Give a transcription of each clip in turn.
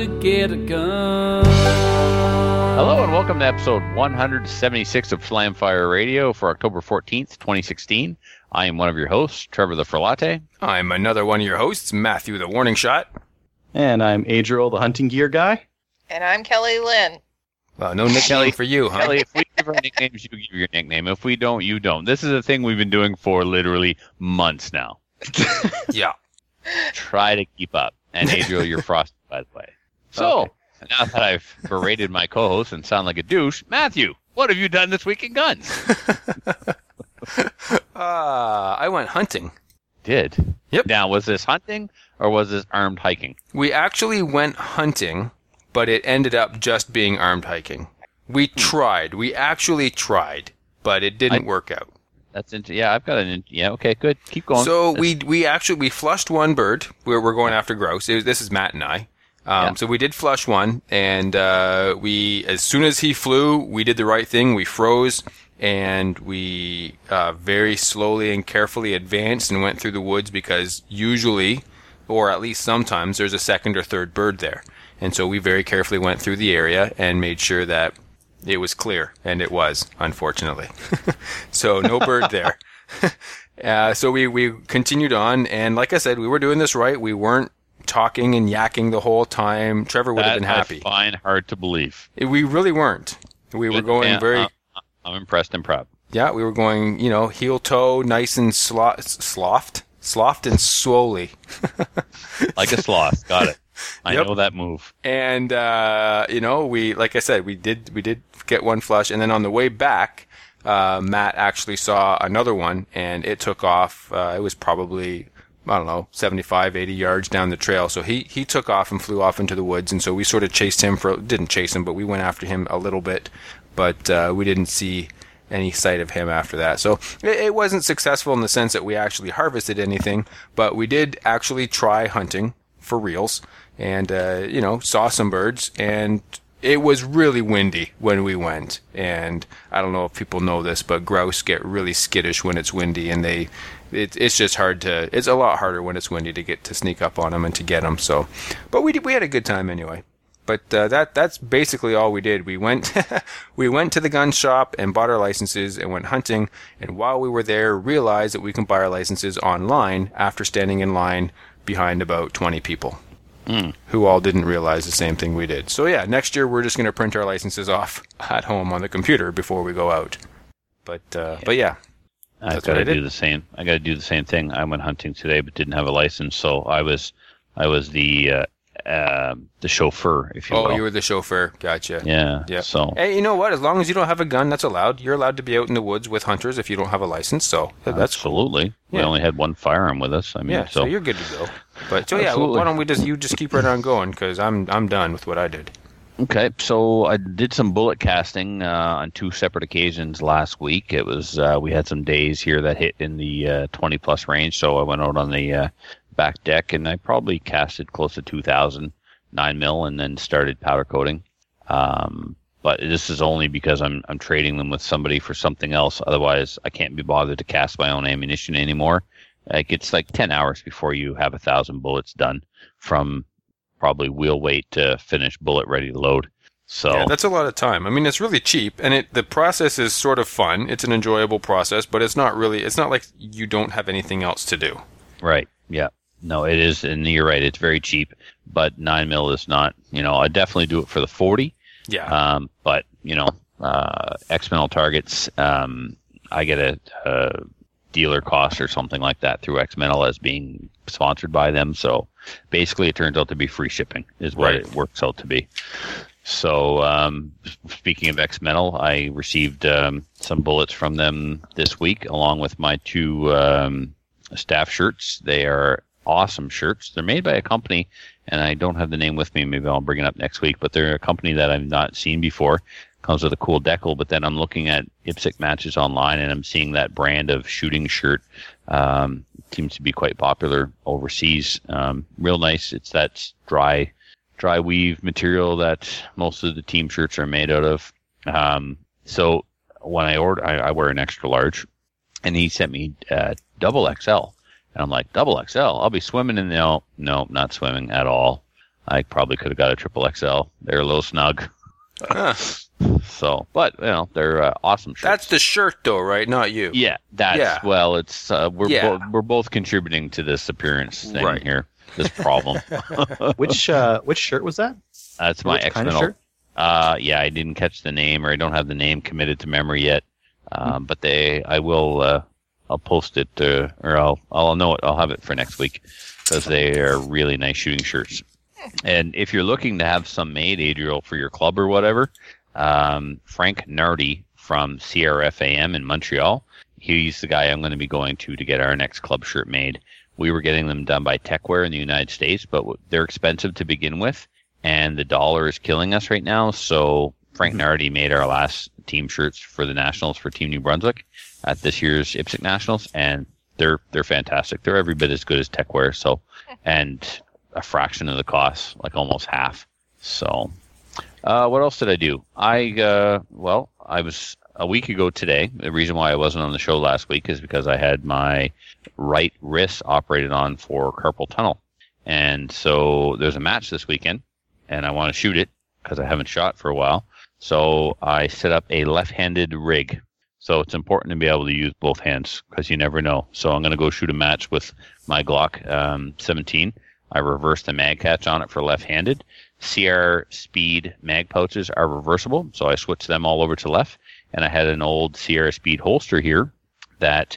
To get a gun. Hello and welcome to episode 176 of Slamfire Radio for October 14th, 2016. I am one of your hosts, Trevor the Ferlate. I'm another one of your hosts, Matthew the Warning Shot. And I'm Adriel, the hunting gear guy. And I'm Kelly Lynn. Well, no nickname Kelly- for you, huh? Kelly, if we give our nicknames, you give your nickname. If we don't, you don't. This is a thing we've been doing for literally months now. Yeah. Try to keep up. And Adriel, you're frosted, by the way. So, now that I've berated my co-host and sound like a douche, Matthew, what have you done this week in guns? Uh, I went hunting. Did. Yep. Now, was this hunting or was this armed hiking? We actually went hunting, but it ended up just being armed hiking. We tried. We actually tried, but it didn't I- work out. That's into yeah. I've got an in- yeah. Okay, good. Keep going. So we we actually we flushed one bird. We're we're going after grouse. It was- this is Matt and I. Um, Yeah. So we did flush one, and uh, we as soon as he flew, we did the right thing. We froze, and we uh, very slowly and carefully advanced and went through the woods because usually, or at least sometimes, there's a second or third bird there. And so we very carefully went through the area and made sure that it was clear, and it was, unfortunately. so no bird there. Uh, so we, we continued on, and like I said, we were doing this right. We weren't talking and yakking the whole time. Trevor would have been I happy. find hard to believe. We really weren't. We were going very, uh, I'm impressed and proud. yeah, we were going, you know, heel toe, nice and slo- sloughed, sloughed and slowly. Like a sloth. Got it. I Yep. know that move. and uh, you know, we like I said, we did we did get one flush, and then on the way back, uh, Matt actually saw another one, and it took off. Uh, it was probably I don't know 75, 80 yards down the trail. So he he took off and flew off into the woods, and so we sort of chased him for didn't chase him, but we went after him a little bit, but uh, we didn't see any sight of him after that. So it, it wasn't successful in the sense that we actually harvested anything, but we did actually try hunting for reals and uh, you know saw some birds and it was really windy when we went and i don't know if people know this but grouse get really skittish when it's windy and they it, it's just hard to it's a lot harder when it's windy to get to sneak up on them and to get them so but we did, we had a good time anyway but uh, that that's basically all we did. We went we went to the gun shop and bought our licenses and went hunting. And while we were there, realized that we can buy our licenses online after standing in line behind about 20 people who all didn't realize the same thing we did. So yeah, next year we're just going to print our licenses off at home on the computer before we go out. But uh, but yeah, I've got to do the same. I got to do the same thing. I went hunting today, but didn't have a license, so I was, I was the, uh, uh, the chauffeur, if you oh, will. you were the chauffeur. Gotcha. yeah. Yeah. So Hey, you know what? As long as you don't have a gun, that's allowed. You're allowed to be out in the woods with hunters if you don't have a license. So that's absolutely. We Yeah. only had one firearm with us. I mean, Yeah, so, so, you're good to go. But so yeah, Absolutely. why don't we just you just keep right on going because I'm I'm done with what I did. Okay, so I did some bullet casting uh, on two separate occasions last week. It was uh, we had some days here that hit in the uh, 20 plus range, so I went out on the uh, back deck and I probably casted close to 2,000 nine mil, and then started powder coating. Um, but this is only because I'm I'm trading them with somebody for something else. Otherwise, I can't be bothered to cast my own ammunition anymore. Like it's like 10 hours before you have a thousand bullets done from probably wheel weight to finish bullet ready to load. So Yeah, that's a lot of time. I mean, it's really cheap, and it the process is sort of fun. It's an enjoyable process, but it's not really. It's not like you don't have anything else to do. Right. Yeah. No, it is, and you're right. It's very cheap, but nine mil is not. You know, I definitely do it for the forty. Yeah. Um, but you know, uh, X Metal targets. Um, I get a, a dealer cost or something like that through X Metal as being sponsored by them. So basically, it turns out to be free shipping is what Right. it works out to be. So um, speaking of X Metal, I received um, some bullets from them this week, along with my two um, staff shirts. They are awesome shirts. They're made by a company, and I don't have the name with me. Maybe I'll bring it up next week. But they're a company that I've not seen before. Comes with a cool decal. But then I'm looking at IPSC matches online, and I'm seeing that brand of shooting shirt. Um, seems to be quite popular overseas. Um, real nice. It's that dry, dry weave material that most of the team shirts are made out of. Um, so when I order, I, I wear an extra large, and he sent me uh, double XL, and I'm like double XL. I'll be swimming in the no, no, not swimming at all. I probably could have got a triple XL. They're a little snug. Huh. So, but you know, they're uh, awesome shirts. That's the shirt, though, right? Not you. yeah. That's Yeah. well, it's uh, we're Yeah. both we're both contributing to this appearance thing Right. here, this problem. Which uh, which shirt was that? That's my Which X kind of Men. shirt? Uh, yeah, I didn't catch the name, or I don't have the name committed to memory yet. Hmm. Um, but they, I will, uh, I'll post it, uh, or I'll, I'll know it. I'll have it for next week because they are really nice shooting shirts. And if you're looking to have some made, Adriel, for your club or whatever, um, Frank Nardi from CRFAM in Montreal, he's the guy I'm going to be going to to get our next club shirt made. We were getting them done by Techwear in the United States, but they're expensive to begin with, and the dollar is killing us right now. So Frank Nardi made our last team shirts for the Nationals for Team New Brunswick at this year's IPSC Nationals, and they're they're fantastic. They're every bit as good as Techwear, so and a fraction of the cost, like almost half. So, uh, what else did I do? I uh, well, I was a week ago today. The reason why I wasn't on the show last week is because I had my right wrist operated on for carpal tunnel, and so there's a match this weekend, and I want to shoot it because I haven't shot for a while. So I set up a left-handed rig. So it's important to be able to use both hands because you never know. So I'm going to go shoot a match with my Glock um, 17. I reversed the mag catch on it for left-handed. CR Speed mag pouches are reversible, so I switched them all over to left. And I had an old CR Speed holster here that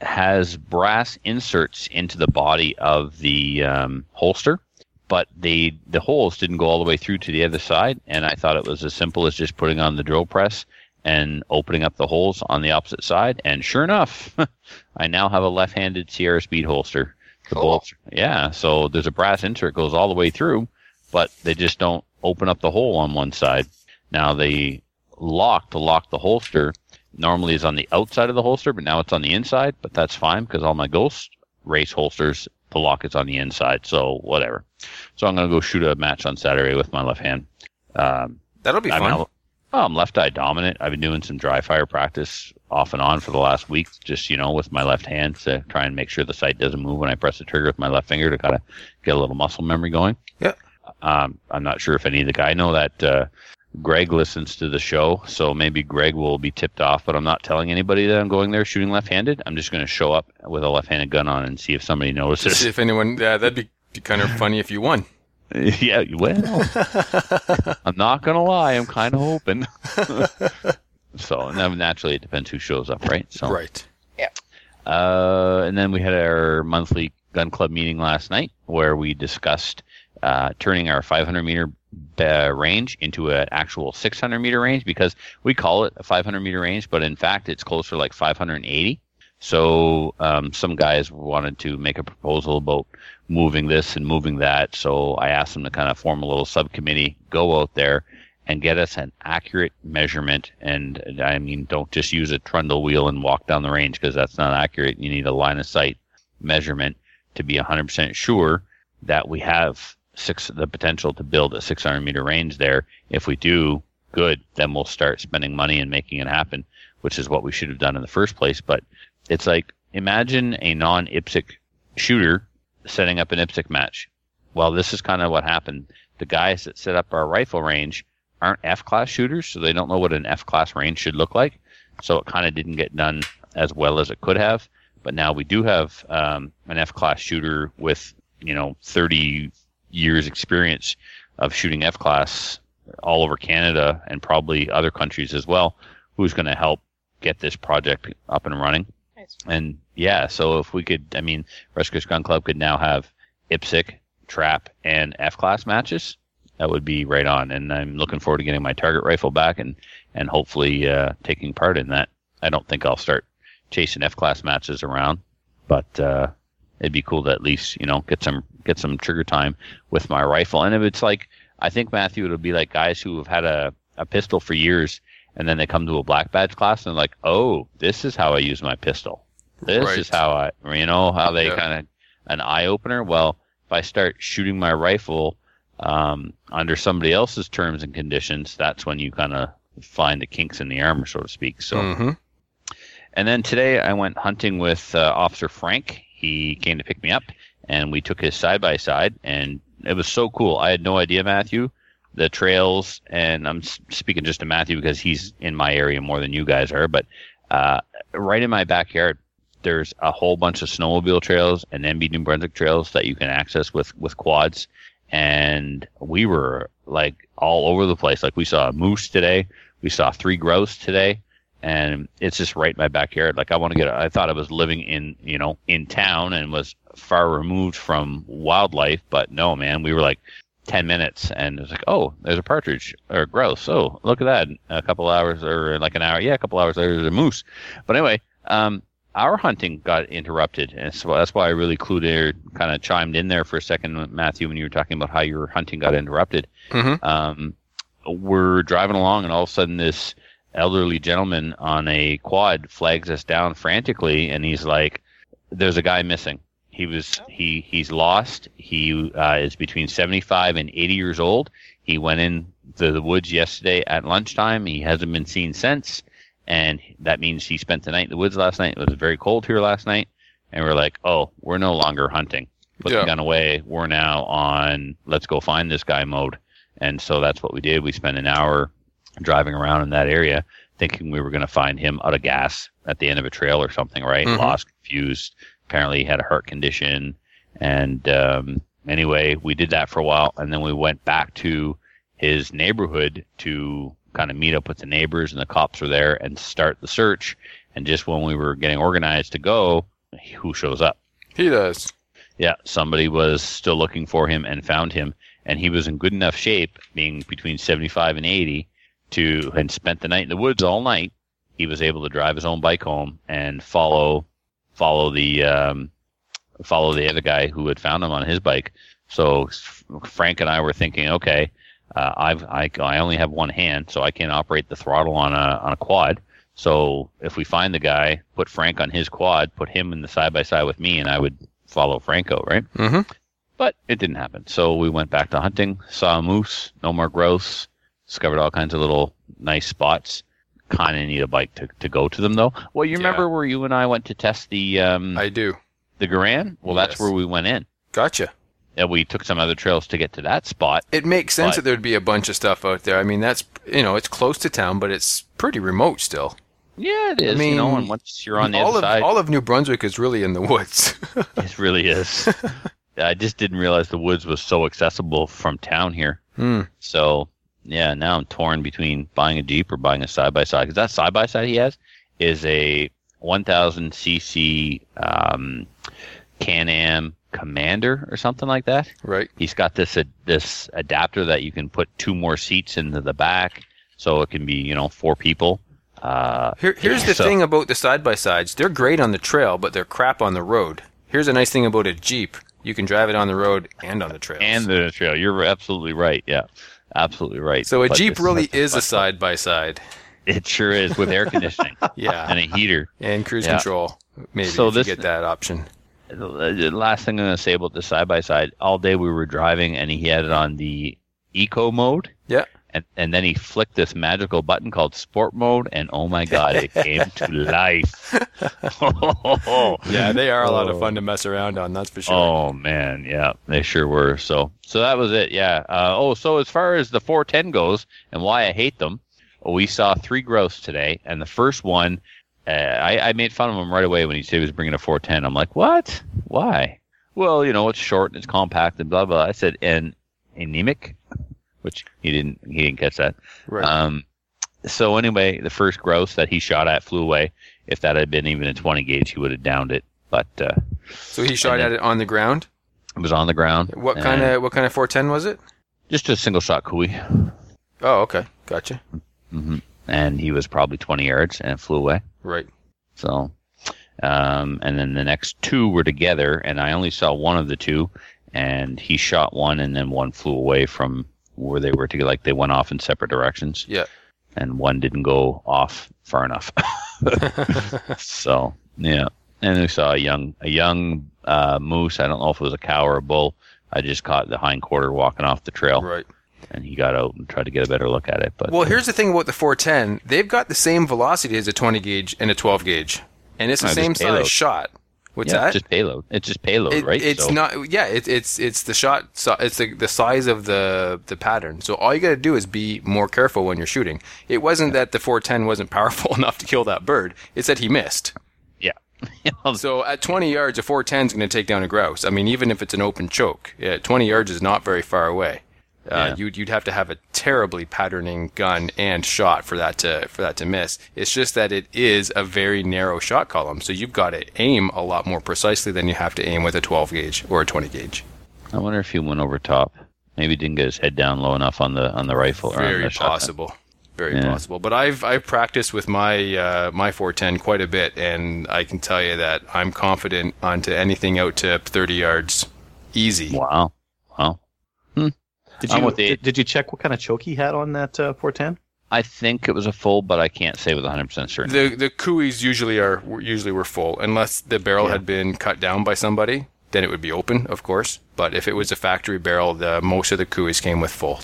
has brass inserts into the body of the um, holster, but they the holes didn't go all the way through to the other side. And I thought it was as simple as just putting on the drill press and opening up the holes on the opposite side. And sure enough, I now have a left-handed CR Speed holster. The Cool. bolts, yeah. So there's a brass insert goes all the way through, but they just don't open up the hole on one side. Now the lock to lock the holster normally is on the outside of the holster, but now it's on the inside. But that's fine because all my Ghost race holsters, the lock is on the inside. So whatever. So I'm gonna go shoot a match on Saturday with my left hand. Um, That'll be I fun. mean, I'm, I'm left eye dominant. I've been doing some dry fire practice off and on for the last week, just you know, with my left hand to try and make sure the sight doesn't move when I press the trigger with my left finger to kind of get a little muscle memory going. Yeah. Um, I'm not sure if any of the guy know that uh, Greg listens to the show, so maybe Greg will be tipped off. But I'm not telling anybody that I'm going there shooting left-handed. I'm just going to show up with a left-handed gun on and see if somebody See notices. if anyone, yeah, that'd be, be kind of funny if you won. yeah, well, I'm not gonna lie. I'm kind of hoping. so, and naturally, it depends who shows up, right? So, Right. uh, and then we had our monthly gun club meeting last night where we discussed uh, turning our 500 meter uh, range into an actual 600 meter range because we call it a 500 meter range, but in fact it's closer like 580. So um, some guys wanted to make a proposal about moving this and moving that. So I asked them to kind of form a little subcommittee, go out there and get us an accurate measurement. And I mean, don't just use a trundle wheel and walk down the range because that's not accurate. You need a line of sight measurement to be 100% sure that we have six the potential to build a 600 meter range there. If we do, good, then we'll start spending money and making it happen, which is what we should have done in the first place. But it's like imagine a non IPSC shooter setting up an IPSC match. Well, this is kind of what happened. The guys that set up our rifle range aren't F class shooters, so they don't know what an F class range should look like. So it kind of didn't get done as well as it could have. But now we do have um, an F class shooter with you know 30 years experience of shooting F class all over Canada and probably other countries as well, who's going to help get this project up and running. Nice. And yeah, so if we could, I mean, Rescuers Gun Club could now have IPSC, trap, and F class matches. That would be right on. And I'm looking forward to getting my target rifle back and and hopefully uh, taking part in that. I don't think I'll start chasing F class matches around, but uh, it'd be cool to at least you know get some get some trigger time with my rifle. And if it's like I think Matthew, it'll be like guys who have had a, a pistol for years, and then they come to a black badge class and they're like, oh, this is how I use my pistol. This Right. is how I, you know, how they Yeah. kind of an eye opener. Well, if I start shooting my rifle um, under somebody else's terms and conditions, that's when you kind of find the kinks in the armor, so to speak. So. hmm And then today I went hunting with uh, Officer Frank. He came to pick me up, and we took his side by side, and it was so cool. I had no idea, Matthew, the trails, and I'm speaking just to Matthew because he's in my area more than you guys are, but uh, right in my backyard, there's a whole bunch of snowmobile trails and NB New Brunswick trails that you can access with with quads. And we were like all over the place. Like we saw a moose today, we saw three grouse today and it's just right in my backyard. Like I want to get. I thought I was living in you know in town and was far removed from wildlife, but no, man, we were like ten minutes, and it was like, oh, there's a partridge or a grouse. Oh, look at that. A couple hours or like an hour, yeah, a couple hours later, there's a moose. But anyway, um, our hunting got interrupted, and so that's why I really clued in, kind of chimed in there for a second, Matthew, when you were talking about how your hunting got interrupted. Mhm. Um, we're driving along, and all of a sudden, this elderly gentleman on a quad flags us down frantically, and he's like, "There's a guy missing. He was he he's lost. He uh, is between 75 and 80 years old. He went in to the woods yesterday at lunchtime. He hasn't been seen since, and that means he spent the night in the woods last night. It was very cold here last night, and we're like, oh, we're no longer hunting. Put Yeah. the gun away. We're now on let's go find this guy mode. And so that's what we did. We spent an hour driving around in that area, thinking we were going to find him out of gas at the end of a trail or something, right? Mhm. Lost, confused. Apparently, he had a heart condition. And um, anyway, we did that for a while, and then we went back to his neighborhood to kind of meet up with the neighbors, and the cops were there and start the search. And just when we were getting organized to go, who shows up? He does. Yeah, somebody was still looking for him and found him, and he was in good enough shape, being between 75 and 80, to and spent the night in the woods all night. He was able to drive his own bike home and follow follow the um, follow the other guy who had found him on his bike. So Frank and I were thinking, okay, uh, I've I, I only have one hand, so I can't operate the throttle on a on a quad. So if we find the guy, put Frank on his quad, put him in the side by side with me, and I would follow Franco, right? hmm But it didn't happen. So we went back to hunting, saw a moose, no more grouse, discovered all kinds of little nice spots. Kind of need a bike to, to go to them though. Well, you Yeah. remember where you and I went to test the um, I do. the Garand? Well, that's where we went in. Gotcha. And we took some other trails to get to that spot. It makes sense But- that there'd be a bunch of stuff out there. I mean, that's you know, it's close to town, but it's pretty remote still. Yeah, it is. you know, mean, and once you're on the all other of side, all of New Brunswick is really in the woods. it really is. I just didn't realize the woods was so accessible from town here. Hmm. So yeah, now I'm torn between buying a Jeep or buying a side by side because that side by side he has is a 1000 cc um, Can-Am Commander or something like that. Right. He's got this uh, this adapter that you can put two more seats into the back, so it can be you know four people. Uh, Here, here's the so- thing about the side by sides. They're great on the trail, but they're crap on the road. Here's a nice thing about a Jeep. You can drive it on the road and on the trail. and the trail. You're absolutely right. Yeah, absolutely right. so a But Jeep really is a side by side. It sure is with air conditioning Yeah. and a heater. And cruise Yeah. control. Maybe So this- you get that option. The the last thing I'm going to say about the side by side, all day we were driving and he had it on the eco mode. Yeah. And, and then he flicked this magical button called sport mode, and oh my god, it came to life. Yeah, they are a lot of Oh. fun to mess around on. That's for sure. Oh man, yeah, they sure were. So, so that was it. Yeah. Uh, oh, so as far as the 410 goes, and why I hate them, we saw three grouse today, and the first one, uh, I, I made fun of him right away when he said he was bringing a 410. I'm like, what? Why? Well, you know, it's short and it's compact and blah blah. I said, and anemic, which he didn't he didn't catch that. right. Um, so anyway, the first grouse that he shot at flew away. If that had been even a 20 gauge, he would have downed it. But uh, so he shot at it on the ground. it was on the ground. What kind of what kind of 410 was it? Just a single shot Cooey. Oh, okay, gotcha. hmm And he was probably 20 yards and flew away. Right. So, Um, and then the next two were together, and I only saw one of the two, and he shot one, and then one flew away from where they were together. Like they went off in separate directions, Yeah. and one didn't go off far enough. so yeah, and we saw a young a young uh, moose. I don't know if it was a cow or a bull. I just caught the hind quarter walking off the trail, Right. and he got out and tried to get a better look at it. But Well, here's the thing about the 410. They've got the same velocity as a 20 gauge and a 12 gauge, and it's the No, same payload. size shot. What's yeah, that? it's just payload. It's just payload, It- right? It's So- not. Yeah, it, it's it's the shot. So it's the the size of the the pattern. So all you got to do is be more careful when you're shooting. It wasn't that the 410 wasn't powerful enough to kill that bird. It's that he missed. Yeah. So at 20 yards, a 410 is going to take down a grouse. I mean, even if it's an open choke, yeah, 20 yards is not very far away. Uh, Yeah. You'd you'd have to have a terribly patterning gun and shot for that to for that to miss. It's just that it is a very narrow shot column, so you've got to aim a lot more precisely than you have to aim with a 12 gauge or a 20 gauge. I wonder if he went over top. Maybe didn't get his head down low enough on the on the rifle. or on Very the possible. Very Yeah. possible. But I've I've practiced with my uh, my 410 quite a bit, and I can tell you that I'm confident onto anything out to 30 yards, easy. Wow. Wow. Did you with the- did, did you check what kind of choke he had on that uh, 410? I think it was a full, but I can't say with 100% certainty. The the Cooeys usually are usually were full unless the barrel Yeah. had been cut down by somebody. Then it would be open, of course. But if it was a factory barrel, the most of the Cooeys came with full.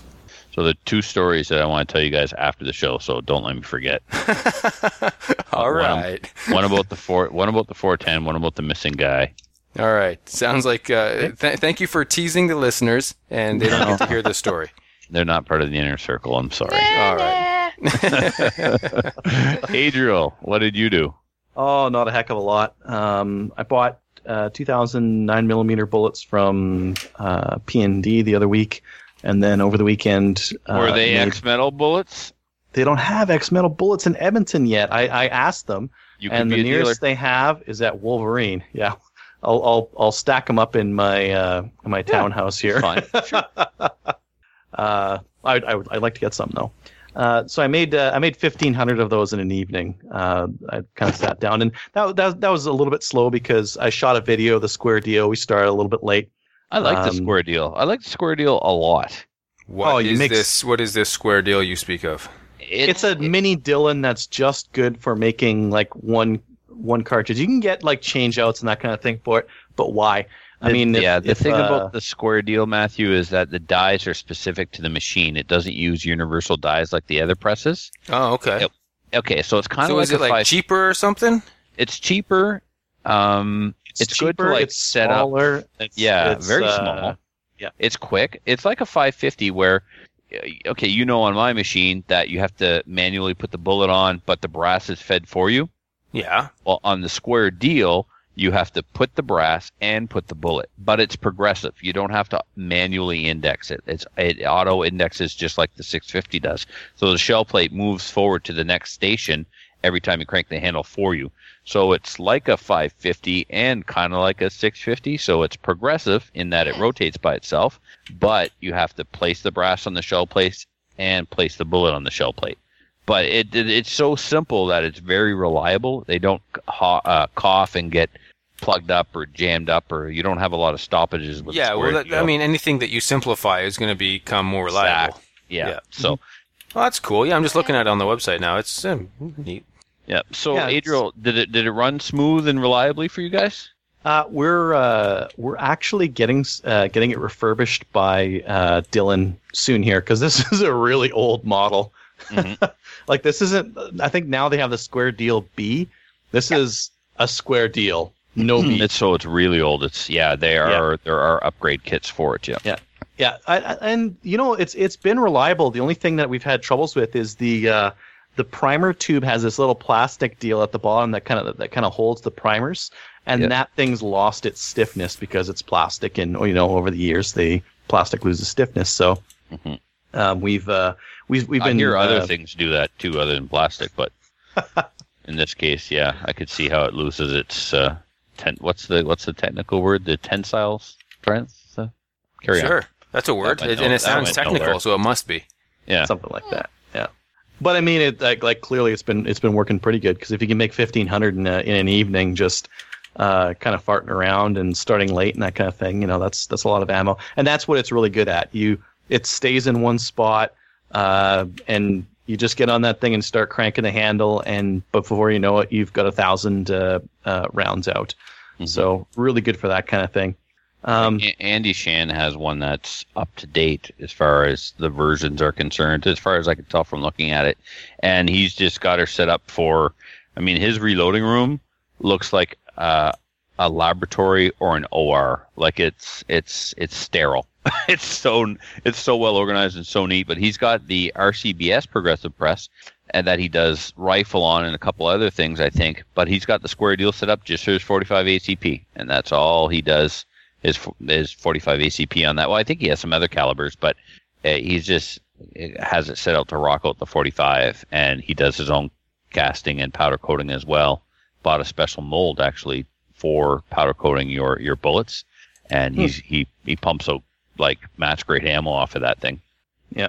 So the two stories that I want to tell you guys after the show, so don't let me forget. All one- right, one about the four, one about the 410, one about the missing guy. All right. Sounds like. Uh, th- thank you for teasing the listeners, and they don't get to hear the story. They're not part of the inner circle. I'm sorry. All right. Adriel, what did you do? Oh, not a heck of a lot. Um, I bought uh, 2009 millimeter bullets from uh, P&D the other week, and then over the weekend, uh, Were they X metal bullets? They don't have X metal bullets in Edmonton yet. I, I asked them, You and the a dealer. nearest they have is at Wolverine. Yeah, I'll I'll, I'll stack them up in my uh, in my townhouse here. Fine. Sure. Uh, I, I would I'd like to get some though. Uh, so I made uh, I made fifteen hundred of those in an evening. Uh, I kind of sat down, and that, that that was a little bit slow because I shot a video of the square deal. We started a little bit late. I like the Um, square deal. I like the square deal a lot. What Oh, is mix- this? What is this square deal you speak of? It's, a mini Dillon that's just good for making like one one cartridge. You can get like change outs and that kind of thing for it, but why? I mean, if- yeah. The if, thing uh, about the square deal, Matthew, is that the dies are specific to the machine. It doesn't use universal dies like the other presses. Oh, okay. Yep. Okay, so it's kind So of like is it like five- cheaper or something? It's cheaper. Um, it's, good to cheaper, like it's set up. smaller, It's, Yeah, it's, very uh, small. yeah. It's quick. It's like a 550 where, uh, okay, you know on my machine that you have to manually put the bullet on, but the brass is fed for you. Yeah. Well, on the square deal, you have to put the brass and put the bullet, but it's progressive. You don't have to manually index it. It's it auto indexes just like the 650 does. So the shell plate moves forward to the next station every time you crank the handle for you. So it's like a 550 and kind of like a 650. So it's progressive in that it rotates by itself, but you have to place the brass on the shell plate and place the bullet on the shell plate but it, it it's so simple that it's very reliable. They don't ha- uh, cough and get plugged up or jammed up, or you don't have a lot of stoppages with. Yeah. Well, that, I mean, anything that you simplify is going to become more reliable. Exact. yeah. yeah. So Well, that's cool. Yeah, I'm just looking at it on the website now. It's um, neat. yeah. So Yeah, Adriel, did it did it run smooth and reliably for you guys? Uh, we're uh, we're actually getting uh, getting it refurbished by uh, Dillon soon here because this is a really old model. Mhm. like this isn't. I think now they have the Square Deal B. This is a Square Deal, no B. It's so it's really old. It's yeah. There Yeah. are there are upgrade kits for it. Yeah. Yeah, I, I, and you know it's it's been reliable. The only thing that we've had troubles with is the uh, the primer tube has this little plastic deal at the bottom that kind of that kind of holds the primers, and Yeah. that thing's lost its stiffness because it's plastic, and you know over the years the plastic loses stiffness. So Mhm. um, we've uh, we've we've I been hear other uh, things do that too, other than plastic. But in this case, yeah, I could see how it loses its uh, ten. What's the what's the technical word? The tensile strength. Uh, carry on. Sure. That's a word, went It- and it sounds technical, nowhere. so it must be. Yeah. something like that. Yeah. But I mean, it like like clearly it's been it's been working pretty good because if you can make fifteen hundred in, a, in an evening, just uh, kind of farting around and starting late and that kind of thing, you know, that's that's a lot of ammo, and that's what it's really good at. You it stays in one spot, uh, and you just get on that thing and start cranking the handle, and before you know it, you've got a thousand uh, uh, rounds out. Mhm. So really good for that kind of thing. Um, Andy Shan has one that's up to date as far as the versions are concerned, as far as I can tell from looking at it. And he's just got her set up for, I mean, his reloading room looks like uh, a laboratory or an OR. Like it's it's it's sterile. it's so it's so well organized and so neat. But he's got the RCBS progressive press, and that he does rifle on and a couple other things, I think. But he's got the square deal set up just for his 45 ACP, and that's all he does is is 45 ACP on that. Well, I think he has some other calibers, but uh, he's just uh, has it set out to rock out the 45, and he does his own casting and powder coating as well. Bought a special mold actually for powder coating your your bullets, and he's he he pumps out like match grade ammo off of that thing. Yeah,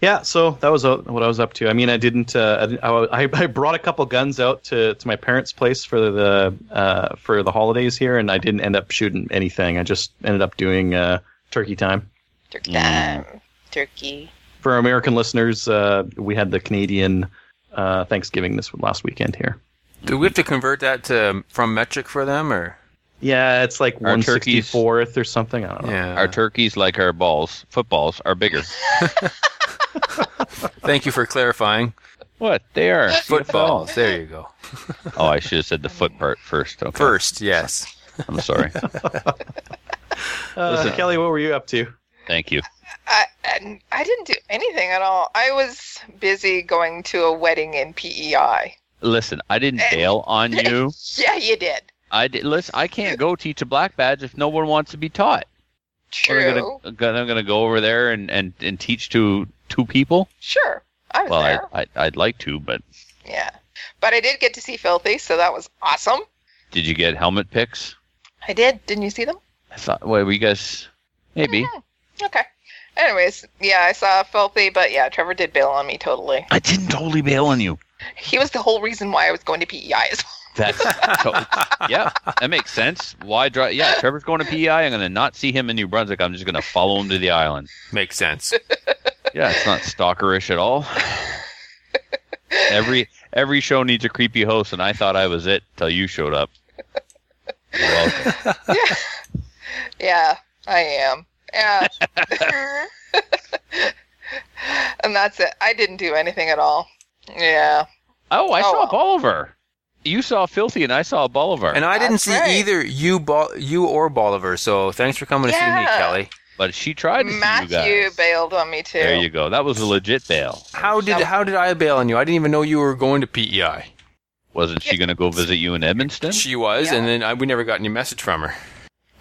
Yeah, so that was uh, what I was up to. I mean, I didn't. Uh, I, I, I brought a couple guns out to, to my parents' place for the uh, for the holidays here, and I didn't end up shooting anything. I just ended up doing uh, turkey time. Turkey Mm. time. Turkey. For American listeners, uh, we had the Canadian uh, Thanksgiving this last weekend here. Do we have to convert that to from metric for them, or Yeah, it's like Our one sixty turkeys- fourth or something. I don't know. yeah? Our turkeys, like our balls, footballs, are bigger. Thank you for clarifying. what they are? Footballs. There you go. Oh, I should have said the foot part first. Okay. First, yes. I'm sorry. Uh, Listen. Kelly, what were you up to? Thank you. I, I, I didn't do anything at all. I was busy going to a wedding in PEI. Listen, I didn't bail on you. Yeah, you did. I did. Listen, I can't go teach a black badge if no one wants to be taught. What, I'm True. gonna, I'm gonna go over there and, and, and teach to two people. Sure. I was Well, I, there. I I'd like to, but Yeah. But I did get to see Filthy, so that was awesome. did you get helmet picks? I did. Didn't you see them? I thought. Wait, were you guys? Maybe. Mm-hmm. Okay. Anyways, yeah, I saw Filthy, but yeah, Trevor did bail on me totally. I didn't totally bail on you. He was the whole reason why I was going to PEI as well. That's to- yeah, that makes sense. Why drive? Yeah, Trevor's going to PEI. I'm gonna not see him in New Brunswick. I'm just gonna follow him to the island. Makes sense. Yeah, it's not stalkerish at all. every every show needs a creepy host, and I thought I was it till you showed up. You're welcome. Yeah, I am. Yeah. and that's it. I didn't do anything at all. Yeah. Oh, I Oh, saw well. Bolivar. You saw Filthy, and I saw Bolivar. And I didn't That's see right. either you, Bol- you or Bolivar. So thanks for coming to see me, Kelly. but she tried to see you Matthew bailed on me too. There you go. That was a legit bail. How did how did I bail on you? I didn't even know you were going to PEI. Wasn't she going to go visit you in Edmonton? She was, Yeah. and then I, we never got any message from her.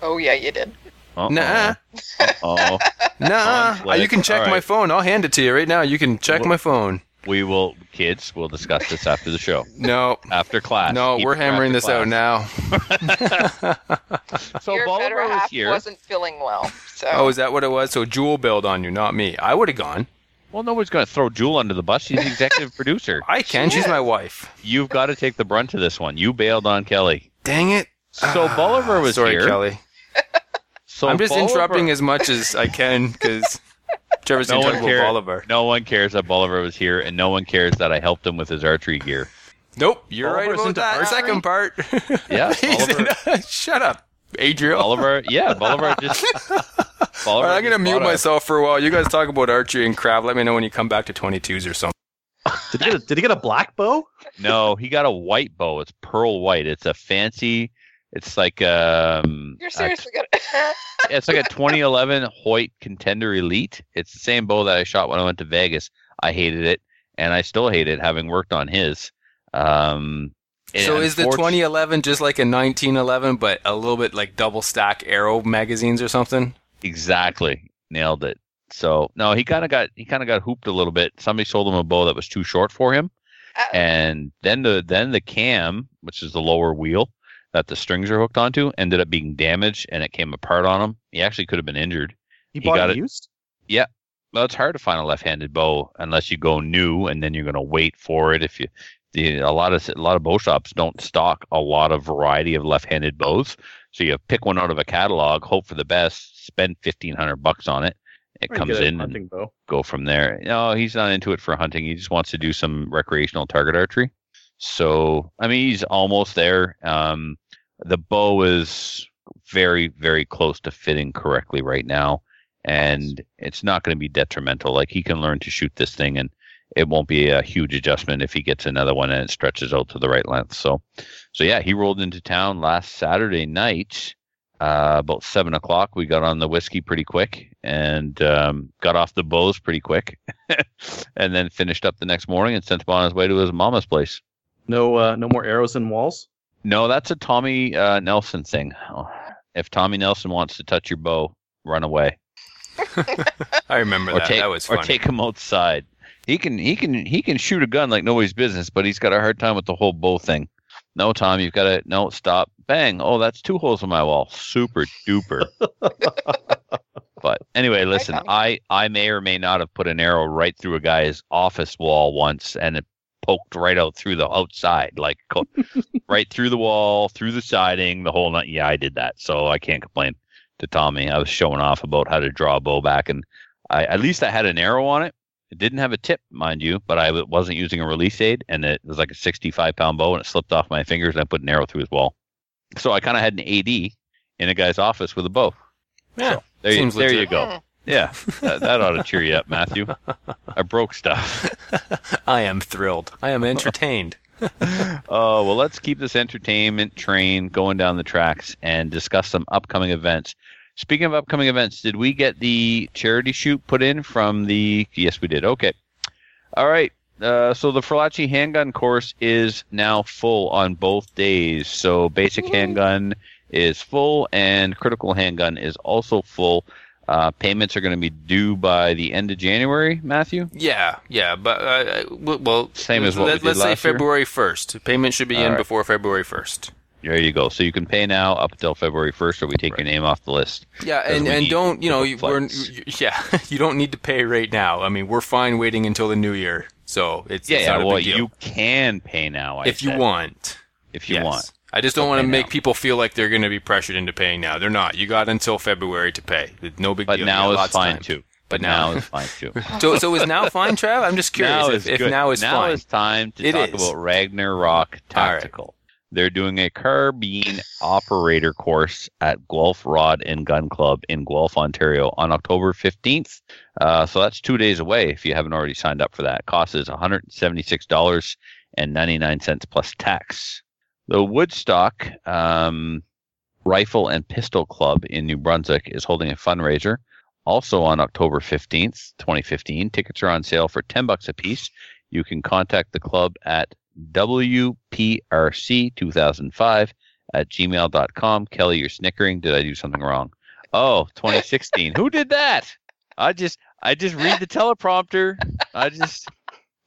Oh yeah, you did. Uh-oh. Nah. Uh-oh. Nah, Conflict. you can check All my phone. I'll hand it to you right now. You can check Well- my phone. We will, kids. We'll discuss this after the show, No, after class. no, Keep we're hammering after this out now. So Your better was half here. wasn't feeling well, so Oh, is that what it was? So Jewel bailed on you, not me. I would have gone. Well, nobody's going to throw Jewel under the bus. She's the executive producer. I can. She's my wife. You've got to take the brunt of this one. You bailed on Kelly. Dang it. So ah, Bolivar was Sorry, here. Kelly. So I'm just Bolivar- interrupting as much as I can because Trevor's No no one talking about cared. Bolivar. No one cares that Bolivar was here, and no one cares that I helped him with his archery gear. Nope, you're right Bolivar's about that archery? second part. Yeah, He's Bolivar- in- shut up, Adriel. Bolivar, yeah, Bolivar just. Bolivar All right, I'm gonna just mute myself for a while. You guys talk about archery and craft. Let me know when you come back to 22s or something. Did he get a, did he get a black bow? No, he got a white bow. It's pearl white. It's a fancy. It's like um. you're a- seriously gonna. it's like a 2011 Hoyt Contender Elite. It's the same bow that I shot when I went to Vegas. I hated it, and I still hate it, having worked on his. Um, So is the 2011 just like a 1911, but a little bit like double stack arrow magazines or something? Exactly. Nailed it. So no, he kind of got he kind of got hooped a little bit. Somebody sold him a bow that was too short for him, Uh, and then the then the cam, which is the lower wheel that the strings are hooked onto, ended up being damaged and it came apart on him. He actually could have been injured. He He bought got it used. Well, it's hard to find a left-handed bow unless you go new, and then you're going to wait for it. If you, the a lot of a lot of bow shops don't stock a lot of variety of left-handed bows, so you pick one out of a catalog, hope for the best, spend fifteen hundred bucks on it. It comes in and bow. go from there. No, he's not into it for hunting. He just wants to do some recreational target archery. So, I mean, he's almost there. Um, the bow is very, very close to fitting correctly right now, and it's not going to be detrimental. Like he can learn to shoot this thing, and it won't be a huge adjustment if he gets another one and it stretches out to the right length. So, so yeah, he rolled into town last Saturday night. Uh, about seven o'clock, we got on the whiskey pretty quick and um, got off the bows pretty quick, and then finished up the next morning and sent him on his way to his mama's place. No, uh, no more arrows and walls. No, that's a Tommy uh, Nelson thing. If Tommy Nelson wants to touch your bow, run away I remember or that. take that was or take him outside. He can he can he can shoot a gun like nobody's business, but he's got a hard time with the whole bow thing. No, Tom, you've got to no stop. Bang! Oh, that's two holes in my wall. Super duper. but anyway, listen, I I may or may not have put an arrow right through a guy's office wall once, and it poked right out through the outside, like co- right through the wall, through the siding, the whole night. Yeah, I did that, so I can't complain to Tommy. I was showing off about how to draw a bow back, and I at least I had an arrow on it. It didn't have a tip, mind you, but I w- wasn't using a release aid, and it was like a 65 pound bow, and it slipped off my fingers, and I put an arrow through his wall. So I kind of had an AD in a guy's office with a bow. Yeah, There, you, there you legit. go. Yeah, that, that ought to cheer you up, Matthew. I broke stuff. I am thrilled. I am entertained. Oh, well, let's keep this entertainment train going down the tracks and discuss some upcoming events. Speaking of upcoming events, did we get the charity shoot put in from the. Yes, we did. Okay. All right. Uh, so the Falachi handgun course is now full on both days. So basic handgun is full and critical handgun is also full. Uh, payments are going to be due by the end of January, Matthew. Yeah, yeah, but uh, well, Same as what we let, us say? February first. Payment should be All in right. before February first. There you go. So you can pay now up until February 1st, or we take your name off the list. Yeah, and, and don't you know you, we're, yeah you don't need to pay right now. I mean we're fine waiting until the new year, so it's, Yeah, it's yeah. not a Well, you can pay now I if you want. If you yes. want. I just don't want to make now. people feel like they're going to be pressured into paying now. They're not. You got until February to pay. No big But deal. Now is fine too. But now now- is fine too. So, so is now fine, Trav? I'm just curious now if, if now is now fine. is time to It talk is. about Ragnarok Tactical. They're doing a carbine operator course at Guelph Rod and Gun Club in Guelph, Ontario on October 15th. Uh, so that's two days away if you haven't already signed up for that. Cost is $176.99 plus tax. The Woodstock um, Rifle and Pistol Club in New Brunswick is holding a fundraiser also on October 15th, 2015. Tickets are on sale for 10 bucks a piece. You can contact the club at WPRC2005 at gmail.com. Kelly, you're snickering. Did I do something wrong? Oh, 2016. Who did that? I just I just read the teleprompter. I just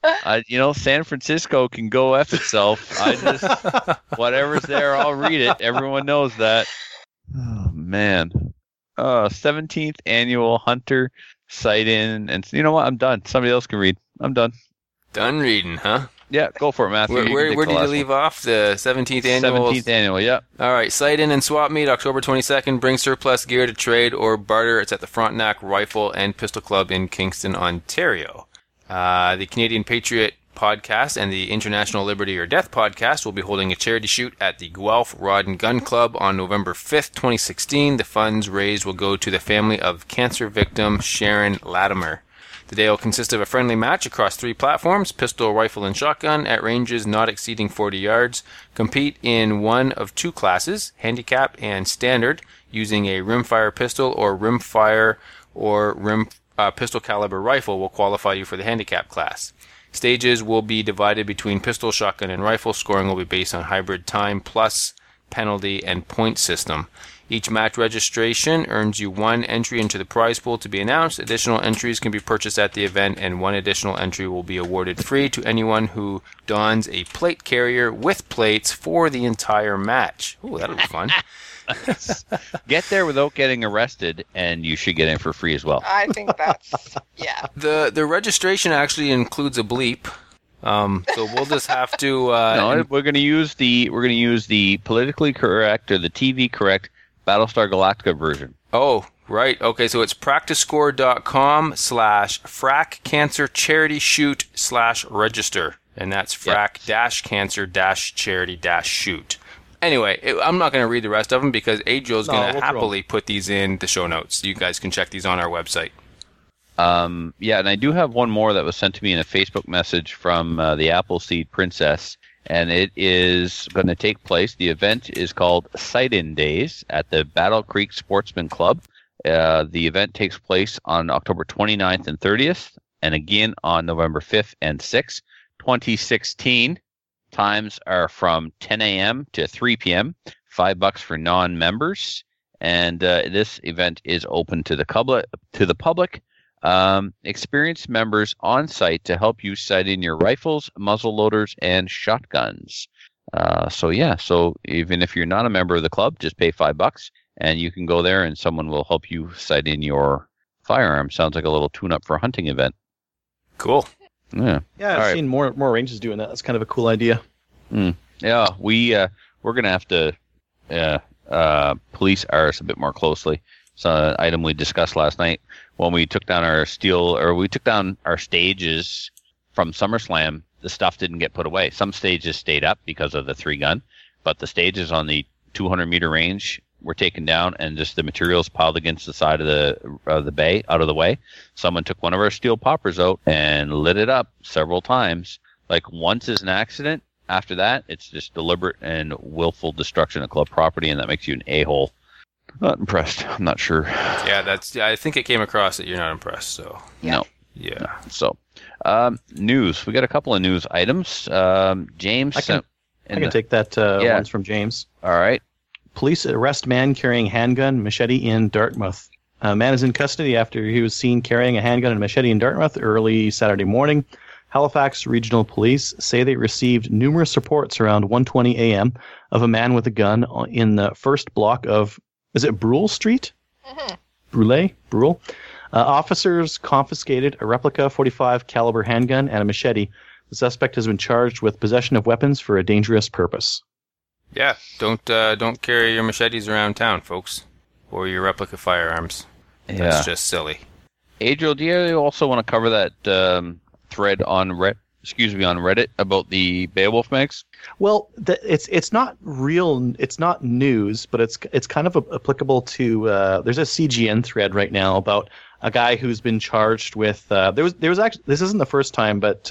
I you know San Francisco can go f itself. I just whatever's there, I'll read it. Everyone knows that. Oh man. Uh 17th annual Hunter sight in and you know what? I'm done. Somebody else can read. I'm done. Done reading, huh? Yeah, go for it, Matthew. Where, where, where did you leave one. off? The 17th annual. 17th annual, yeah. All right, sight in and swap meet October 22nd. Bring surplus gear to trade or barter. It's at the Frontenac Rifle and Pistol Club in Kingston, Ontario. Uh, the Canadian Patriot podcast and the International Liberty or Death podcast will be holding a charity shoot at the Guelph Rod and Gun Club on November 5th, 2016. The funds raised will go to the family of cancer victim Sharon Latimer. The day will consist of a friendly match across three platforms pistol, rifle, and shotgun at ranges not exceeding 40 yards. Compete in one of two classes, handicap and standard, using a rimfire pistol or rimfire or rim uh, pistol caliber rifle will qualify you for the handicap class. Stages will be divided between pistol, shotgun, and rifle. Scoring will be based on hybrid time plus penalty and point system. Each match registration earns you one entry into the prize pool to be announced. Additional entries can be purchased at the event, and one additional entry will be awarded free to anyone who dons a plate carrier with plates for the entire match. Ooh, that'll be fun. Get there without getting arrested, and you should get in for free as well. I think that's yeah. The the registration actually includes a bleep. Um, so we'll just have to. Uh, no, we're going to use the we're going to use the politically correct or the TV correct Battlestar Galactica version. Oh, right. Okay, so it's practiscore.com slash frack cancer charity shoot slash register. And that's frack dash cancer dash charity dash shoot. Anyway, it, I'm not going to read the rest of them because Adriel's No, going to we'll happily put these in the show notes. You guys can check these on our website. Um, yeah, and I do have one more that was sent to me in a Facebook message from uh, the Appleseed Princess, and it is going to take place. The event is called Sight In Days at the Battle Creek Sportsman Club. Uh, the event takes place on October 29th and 30th, and again on November 5th and 6th, 2016. Times are from 10 a.m. to 3 p.m. Five bucks for non-members, and uh, this event is open to the public. To the public, um, experienced members on site to help you sight in your rifles, muzzle loaders, and shotguns. Uh, so yeah, so even if you're not a member of the club, just pay five bucks, and you can go there, and someone will help you sight in your firearm. Sounds like a little tune-up for a hunting event. Cool. Yeah. Yeah, I've All right. seen more more ranges doing that. That's kind of a cool idea. Yeah, we uh, we're gonna have to uh, uh, police ours a bit more closely. It's an item we discussed last night when we took down our steel or we took down our stages from SummerSlam. The stuff didn't get put away. Some stages stayed up because of the three gun, but the stages on the 200 meter range were taken down and just the materials piled against the side of the of the bay out of the way. Someone took one of our steel poppers out and lit it up several times. Like once is an accident, after that, it's just deliberate and willful destruction of club property, and that makes you an a hole. Not impressed. I'm not sure. Yeah, that's. I think it came across that you're not impressed. So No. yeah. So, um, news. We got a couple of news items. Um, James. I can- sent- I can the- take that uh, Yeah. ones from James. All right. Police arrest man carrying handgun, machete in Dartmouth. A man is in custody after he was seen carrying a handgun and machete in Dartmouth early Saturday morning. Halifax Regional Police say they received numerous reports around 1:20 a.m. of a man with a gun in the first block of is it Brule Street? Brule? Brule? Uh, officers confiscated a replica 45 caliber handgun and a machete. The suspect has been charged with possession of weapons for a dangerous purpose. Yeah. Don't uh, don't carry your machetes around town, folks, or your replica firearms. Yeah. That's just silly. Adriel, do you also want to cover that um, thread on Reddit? Excuse me, on Reddit about the Beowulf mags? Well, th- it's it's not real. It's not news, but it's it's kind of a- applicable to. Uh, there's a CGN thread right now about a guy who's been charged with. Uh, there was there was actually this isn't the first time, but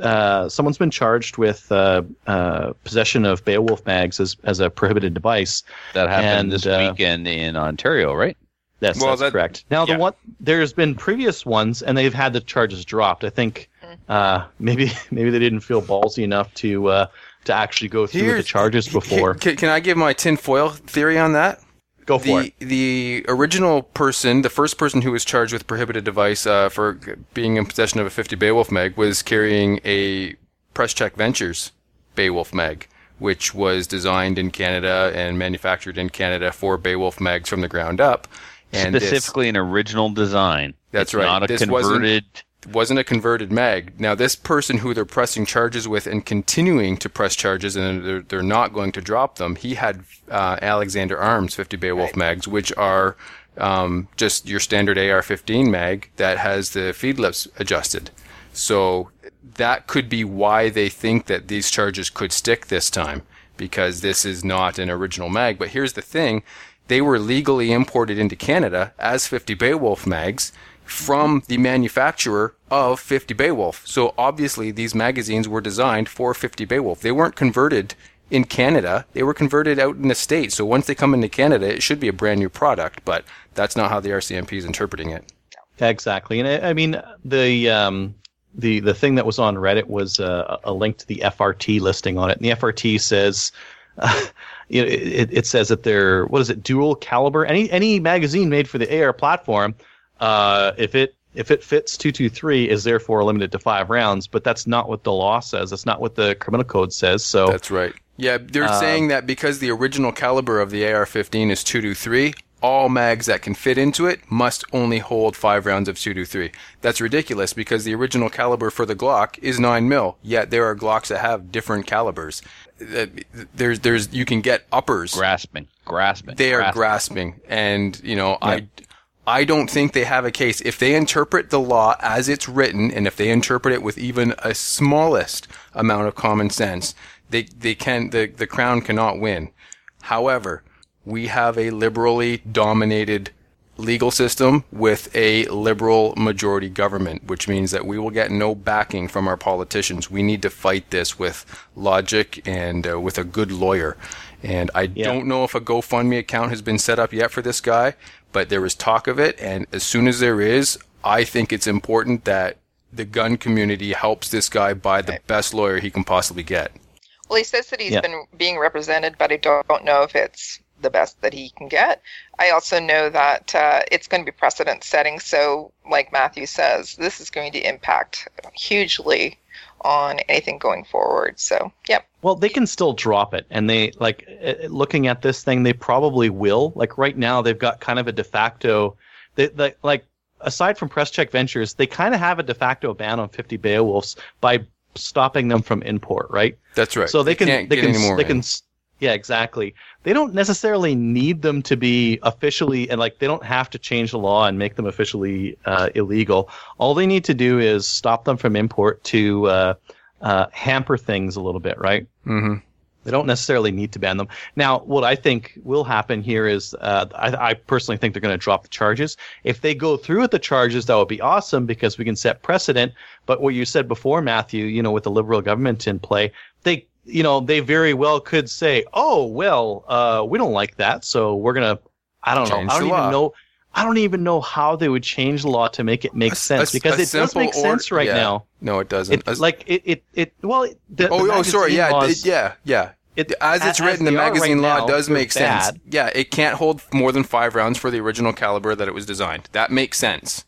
uh, someone's been charged with uh, uh, possession of Beowulf mags as as a prohibited device. That happened And, this uh, weekend in Ontario, right? That's, Well, that's that- correct. Now yeah. the one there's been previous ones, and they've had the charges dropped. I think uh, maybe maybe they didn't feel ballsy enough to uh, to actually go through with the charges before. Can, can I give my tinfoil theory on that? Go for the it. the original person, the first person who was charged with prohibited device uh, for being in possession of a 50 Beowulf mag was carrying a Press Check Ventures Beowulf mag, which was designed in Canada and manufactured in Canada for Beowulf mags from the ground up. And this Specifically an original design. That's It's right. Not a This wasn't- converted. Wasn't a converted mag. Now, this person who they're pressing charges with and continuing to press charges, and they're, they're not going to drop them, he had uh, Alexander Arms 50 Beowulf mags, which are um, just your standard AR-15 mag that has the feed lips adjusted. So that could be why they think that these charges could stick this time, because this is not an original mag. But here's the thing. They were legally imported into Canada as 50 Beowulf mags from the manufacturer of 50 Beowulf. So obviously these magazines were designed for 50 Beowulf. They weren't converted in Canada. They were converted out in the States. So once they come into Canada, it should be a brand new product, but that's not how the RCMP is interpreting it. Exactly, and I, I mean the um, the the thing that was on Reddit was uh, a link to the FRT listing on it, and the FRT says. Uh, know, it, it says that they're what is it dual caliber any any magazine made for the AR platform uh, if it if it fits 223 is therefore limited to five rounds but that's not what the law says that's not what the criminal code says so That's right. Yeah, they're Um, saying that because the original caliber of the AR-15 is 223, all mags that can fit into it must only hold five rounds of 223. That's ridiculous because the original caliber for the Glock is 9 mil. Yet there are Glocks that have different calibers. There's, there's, you can get uppers. Grasping, grasping. they are grasping. grasping, and you know, I, I don't think they have a case. If they interpret the law as it's written, and if they interpret it with even a smallest amount of common sense, they they can the the crown cannot win. However, we have a liberally dominated legal system with a liberal majority government, which means that we will get no backing from our politicians. We need to fight this with logic and uh, with a good lawyer. And I don't know if a GoFundMe account has been set up yet for this guy, but there is talk of it. And as soon as there is, I think it's important that the gun community helps this guy buy the best lawyer he can possibly get. Well, he says that he's Yeah. been being represented, but I don't, don't know if it's the best that he can get. I also know that uh, it's going to be precedent setting. So, like Matthew says, this is going to impact hugely on anything going forward. So, yep. Well, they can still drop it, and they like uh, looking at this thing. They probably will. Like right now, they've got kind of a de facto. They, they like aside from Press Check Ventures, they kind of have a de facto ban on 50 Beowulfs by stopping them from import, right? That's right. So they can can't they get can any more they in. can s- yeah exactly. They don't necessarily need them to be officially and like they don't have to change the law and make them officially uh, illegal. All they need to do is stop them from import to uh, uh, hamper things a little bit, right? hmm They don't necessarily need to ban them. Now, what I think will happen here is, uh, I, I personally think they're going to drop the charges. If they go through with the charges, that would be awesome because we can set precedent. But what you said before, Matthew, you know, with the liberal government in play, they, you know, they very well could say, "Oh, well, uh, we don't like that, so we're gonna." I don't Change know. I don't even law. know. I don't even know how they would change the law to make it make A- sense a- because a it does make sense right yeah. now. No, it doesn't. It, As- like it, it, it. Well, the, oh, the oh, sorry. Yeah, laws- it- yeah, yeah. it- As it's a- written, the are right magazine law now, does make sense. Yeah, it can't hold more than five rounds for the original caliber that it was designed. That makes sense.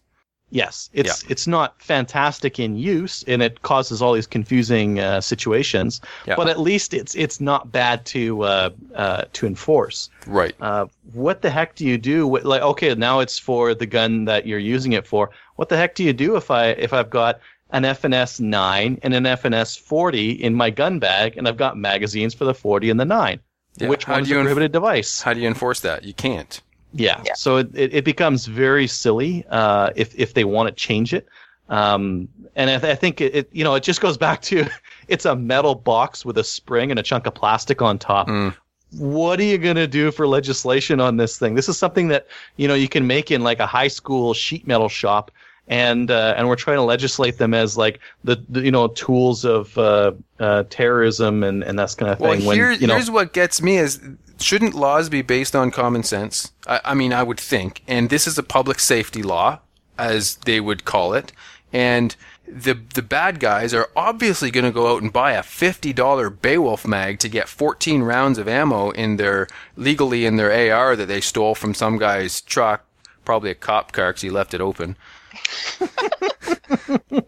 Yes, it's it's not fantastic in use, and it causes all these confusing uh, situations. Yeah. But at least it's it's not bad to uh, uh, to enforce. Right. Uh, what the heck do you do? With, like, okay, now it's for the gun that you're using it for. What the heck do you do if I if I've got an FNS nine and an FNS forty in my gun bag, and I've got magazines for the forty and the nine? Yeah, Which how one's do a prohibited device? How do you enforce that? You can't. Yeah. Yeah. So it, it, becomes very silly uh, if if they want to change it. Um, and I, th- I think it, it you know it just goes back to it's a metal box with a spring and a chunk of plastic on top. Mm. What are you gonna do for legislation on this thing? This is something that you know you can make in like a high school sheet metal shop. And uh, and we're trying to legislate them as like the, the you know tools of uh, uh, terrorism and, and that kind of Well, thing. when you know here's what gets me is shouldn't laws be based on common sense? I, I mean, I would think, and this is a public safety law, as they would call it, and the the bad guys are obviously going to go out and buy a fifty dollar Beowulf mag to get fourteen rounds of ammo in their legally in their AR that they stole from some guy's truck, probably a cop car because he left it open.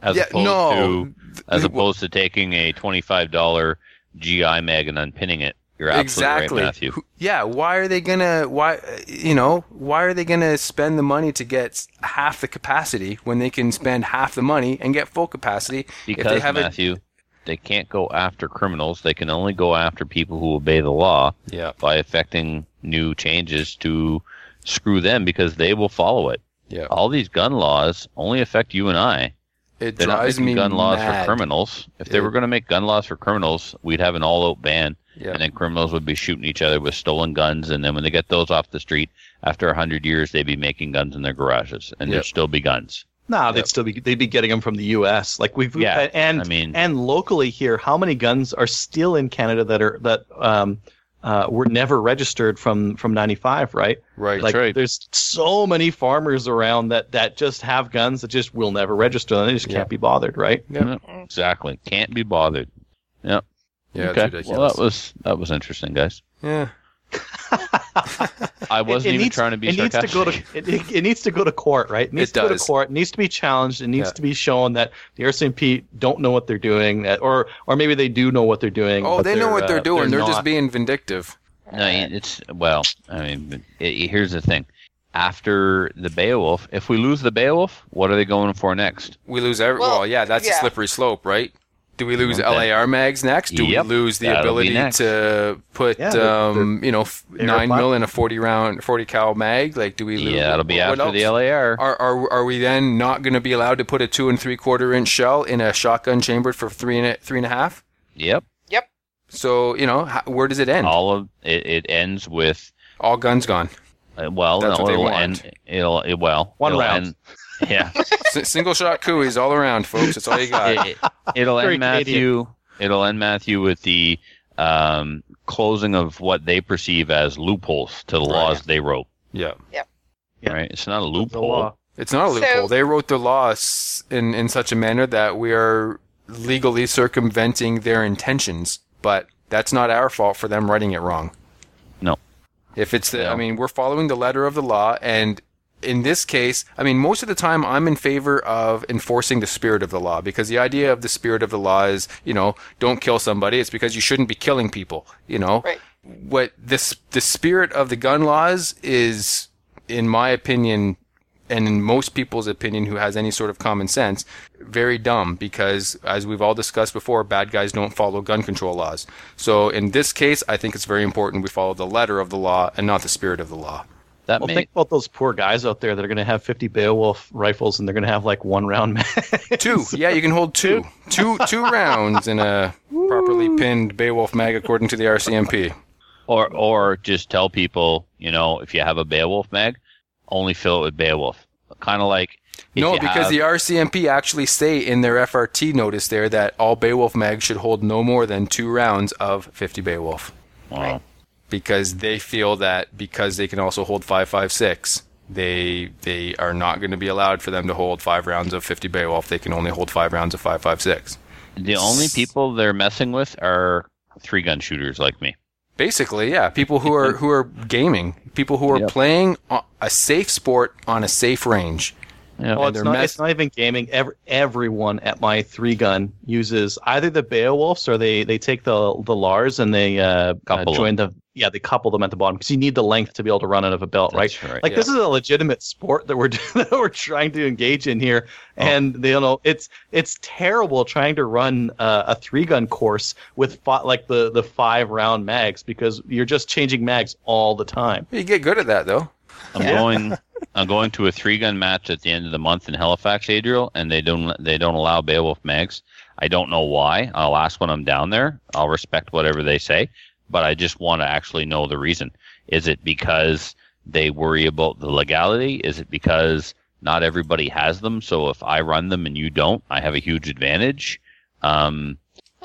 as Yeah, opposed no. to as opposed to taking a twenty-five dollar GI mag and unpinning it. You're absolutely exactly. right, Matthew. Yeah, why are they gonna why you know why are they gonna spend the money to get half the capacity when they can spend half the money and get full capacity if they Because have a Matthew, they can't go after criminals. They can only go after people who obey the law yeah by effecting new changes to screw them because they will follow it. yeah All these gun laws only affect you and I. it They're not making me gun laws mad. for criminals. If they It- were going to make gun laws for criminals, we'd have an all-out ban, Yeah. and then criminals would be shooting each other with stolen guns. And then when they get those off the street, after a hundred years, they'd be making guns in their garages, and Yep. there'd still be guns. No, they'd Yep. still be they'd be getting them from the U.S. Like we've Yeah, and I mean- and locally here, how many guns are still in Canada that are that um uh were never registered from from '95, right? right Like right. there's so many farmers around that that just have guns that just will never register, and they just Yeah. can't be bothered, right? Yeah. Exactly. Can't be bothered. Yep. Yeah okay. it's Well, that was that was interesting, guys. yeah I wasn't it even needs, trying to be it needs to go to it, it, it needs to go to court, right? It needs It to go to court. It needs to be challenged. It needs Yeah. to be shown that the RCMP don't know what they're doing, that, or or maybe they do know what they're doing. Oh, they know what they're uh, doing. They're, just not. being vindictive. No, it's well. I mean, it, it- here's the thing. After the Beowulf, if we lose the Beowulf, what are they going for next? We lose every. Well, Well, yeah, that's a slippery slope, right? Do we lose Okay. LAR mags next? Do Yep, we lose the ability to put, Yeah, they're- um, you know, f- nine plat- mil in a forty round, forty cal mag? Like, do we lose? Yeah, it'll be what after the? LAR. Are, are are we then not going to be allowed to put a two and three quarter inch shell in a shotgun chambered for three and a, three and a half? Yep. Yep. So you know, how, where does it end? All, All of it, it ends with all guns gone. uh, well, That's no, what they it'll want. end. It'll it, well One it'll round. End, yeah. S- single shot Cooeys all around, folks. That's all you got. it, will Very end Matthew. It'll end Matthew with the um, closing of what they perceive as loopholes to the Right. laws they wrote. yeah. Yeah. Right? It's not a loophole. It's not a So- loophole. they wrote the laws in, in such a manner that we are legally circumventing their intentions, but that's not our fault for them writing it wrong. No. If it's the, No. I mean, we're following the letter of the law, and in this case, I mean, most of the time I'm in favor of enforcing the spirit of the law because the idea of the spirit of the law is, you know, don't kill somebody. It's because you shouldn't be killing people, you know? Right. what this the spirit of the gun laws is in my opinion and in most people's opinion who has any sort of common sense very dumb because as we've all discussed before bad guys don't follow gun control laws so in this case i think it's very important we follow the letter of the law and not the spirit of the law That Well, may, think about those poor guys out there that are going to have 50 Beowulf rifles and they're going to have like one round mag. two yeah you can hold two two two rounds in a properly pinned beowulf mag according to the rcmp or or just tell people, you know, if you have a Beowulf mag, only fill it with Beowulf. Kind of like no, because have- the RCMP actually say in their FRT notice there that all Beowulf mags should hold no more than two rounds of 50 Beowulf. Wow. Because they feel that because they can also hold 556, they they are not going to be allowed for them to hold five rounds of 50 Beowulf. They can only hold five rounds of 556. the only people they're messing with are three gun shooters like me. Basically, yeah, people who are who are gaming, people who are Yep. playing a safe sport on a safe range. Yeah. Well, it's not, mess- it's not even gaming. Every, everyone at my three gun uses either the Beowulfs or they, they take the the Lars and they uh, uh, Couple join the yeah they couple them at the bottom because you need the length to be able to run out of a belt, right? Right. Like this is a legitimate sport that we're that we're trying to engage in here, Oh. and you know it's it's terrible trying to run uh, a three gun course with fi- like the the five round mags because you're just changing mags all the time. You get good at that though. I'm going. I'm going to a three gun match at the end of the month in Halifax, Adriel, and they don't they don't allow Beowulf mags. I don't know why. I'll ask when I'm down there. I'll respect whatever they say, but I just want to actually know the reason. Is it because they worry about the legality? Is it because not everybody has them? So if I run them and you don't, I have a huge advantage. Um,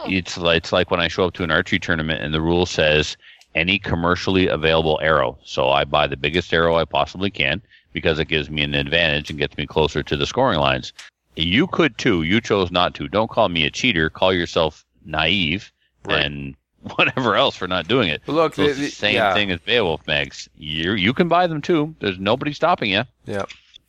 it's it's like when I show up to an archery tournament and the rule says any commercially available arrow. So I buy the biggest arrow I possibly can because it gives me an advantage and gets me closer to the scoring lines. You could too. You chose not to. Don't call me a cheater. Call yourself naive Right. and whatever else for not doing it. Look, So the- the same yeah. thing as Beowulf mags. You you can buy them too. There's nobody stopping you. Yeah.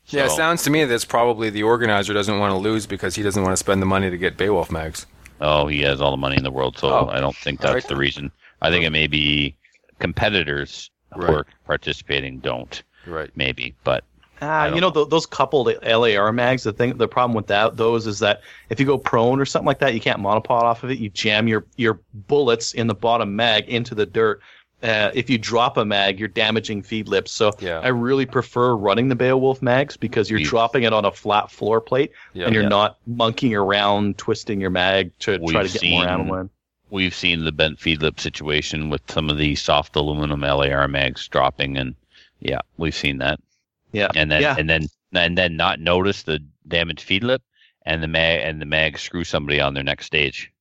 Yeah, it sounds to me that's probably the organizer doesn't want to lose because he doesn't want to spend the money to get Beowulf mags. Oh, he has all the money in the world, so Oh. I don't think that's right. the reason. I think it may be competitors who are participating don't, Right. maybe. But Ah, you know th- those coupled LAR mags. The thing, the problem with that, those is that if you go prone or something like that, you can't monopod off of it. You jam your your bullets in the bottom mag into the dirt. Uh, if you drop a mag, you're damaging feed lips. So Yeah. I really prefer running the Beowulf mags because you're We've- dropping it on a flat floor plate Yeah. and you're Yeah. not monkeying around, twisting your mag to try We've to get more seen- ammo in. We've seen the bent feed lip situation with some of the soft aluminum LAR mags dropping, and yeah, we've seen that. Yeah, And then yeah. and then and then not notice the damaged feed lip, and the mag and the mag screw somebody on their next stage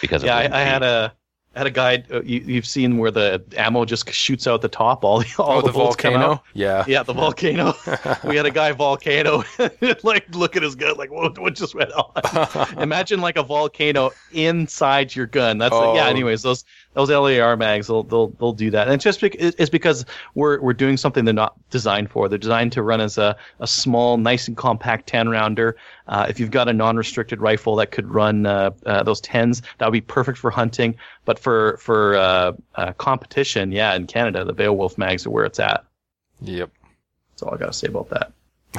because of yeah, I, I had a had a guy. Uh, you, you've seen where the ammo just shoots out the top. All the all Oh, the, the bullets come out. volcano? Yeah. Yeah, the volcano. we had a guy volcano. like, look at his gun. Like, what, what just went on? Imagine like a volcano inside your gun. That's like, yeah. Oh. Anyways, those those LAR mags, they'll they'll they'll do that, and it's just bec- it's because we're we're doing something they're not designed for. They're designed to run as a, a small, nice and compact ten rounder. Uh, if you've got a non-restricted rifle that could run uh, uh, those tens, that would be perfect for hunting. But for for uh, uh, competition, yeah, in Canada, the Beowulf mags are where it's at. Yep. That's all I got to say about that.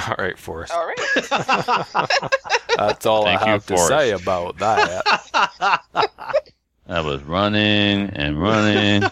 All right, Forrest. All right. That's all Thank I you, have to Forrest. say about that. I was running and running.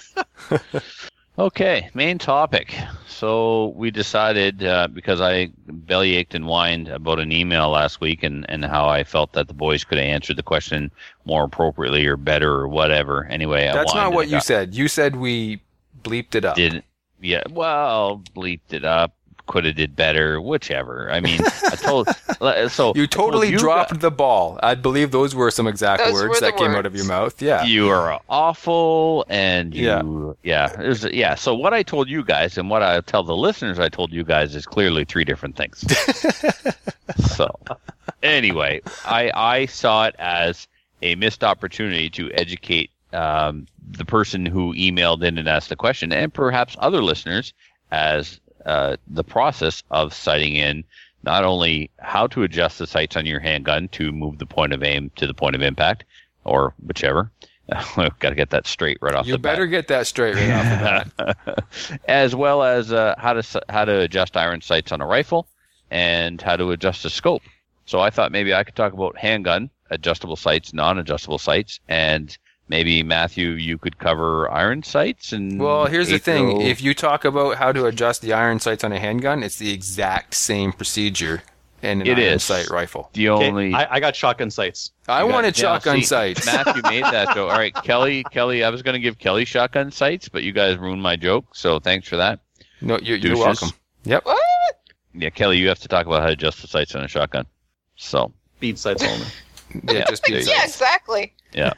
okay, main topic. So we decided uh, because I belly ached and whined about an email last week and, and how I felt that the boys could have answered the question more appropriately or better or whatever. Anyway, I That's not what I you got- said. You said we bleeped it up. Did yeah? Well, bleeped it up. Could have did better. Whichever. I mean, I told so you totally you dropped guys- the ball. I believe those were some exact words were the that came out of your mouth. Yeah. you are awful and Yeah. you yeah it was, yeah so what i told you guys and what i tell the listeners i told you guys is clearly three different things so anyway i i saw it as a missed opportunity to educate um, the person who emailed in and asked the question and perhaps other listeners as uh, the process of sighting in not only how to adjust the sights on your handgun to move the point of aim to the point of impact or whichever got to get that straight right off the. You the better get that straight right off the bat. bat. as well as uh, how to how to adjust iron sights on a rifle and how to adjust a scope. So I thought maybe I could talk about handgun adjustable sights, non-adjustable sights, and maybe Matthew you could cover iron sights and Well, here's the thing. ATO. If you talk about how to adjust the iron sights on a handgun, it's the exact same procedure in an It iron is. sight rifle. the Okay, only I, I got shotgun sights. I You got- wanted yeah, shotgun see, sights. Matthew made that joke. All right, Kelly, Kelly, I was going to give Kelly shotgun sights, but you guys ruined my joke, so thanks for that. No, you're, you're welcome. Yep. What? Yeah, Kelly, you have to talk about how to adjust the sights on a shotgun. So, Bead sights only. Yeah, just be there you Yeah, sights. exactly. yeah.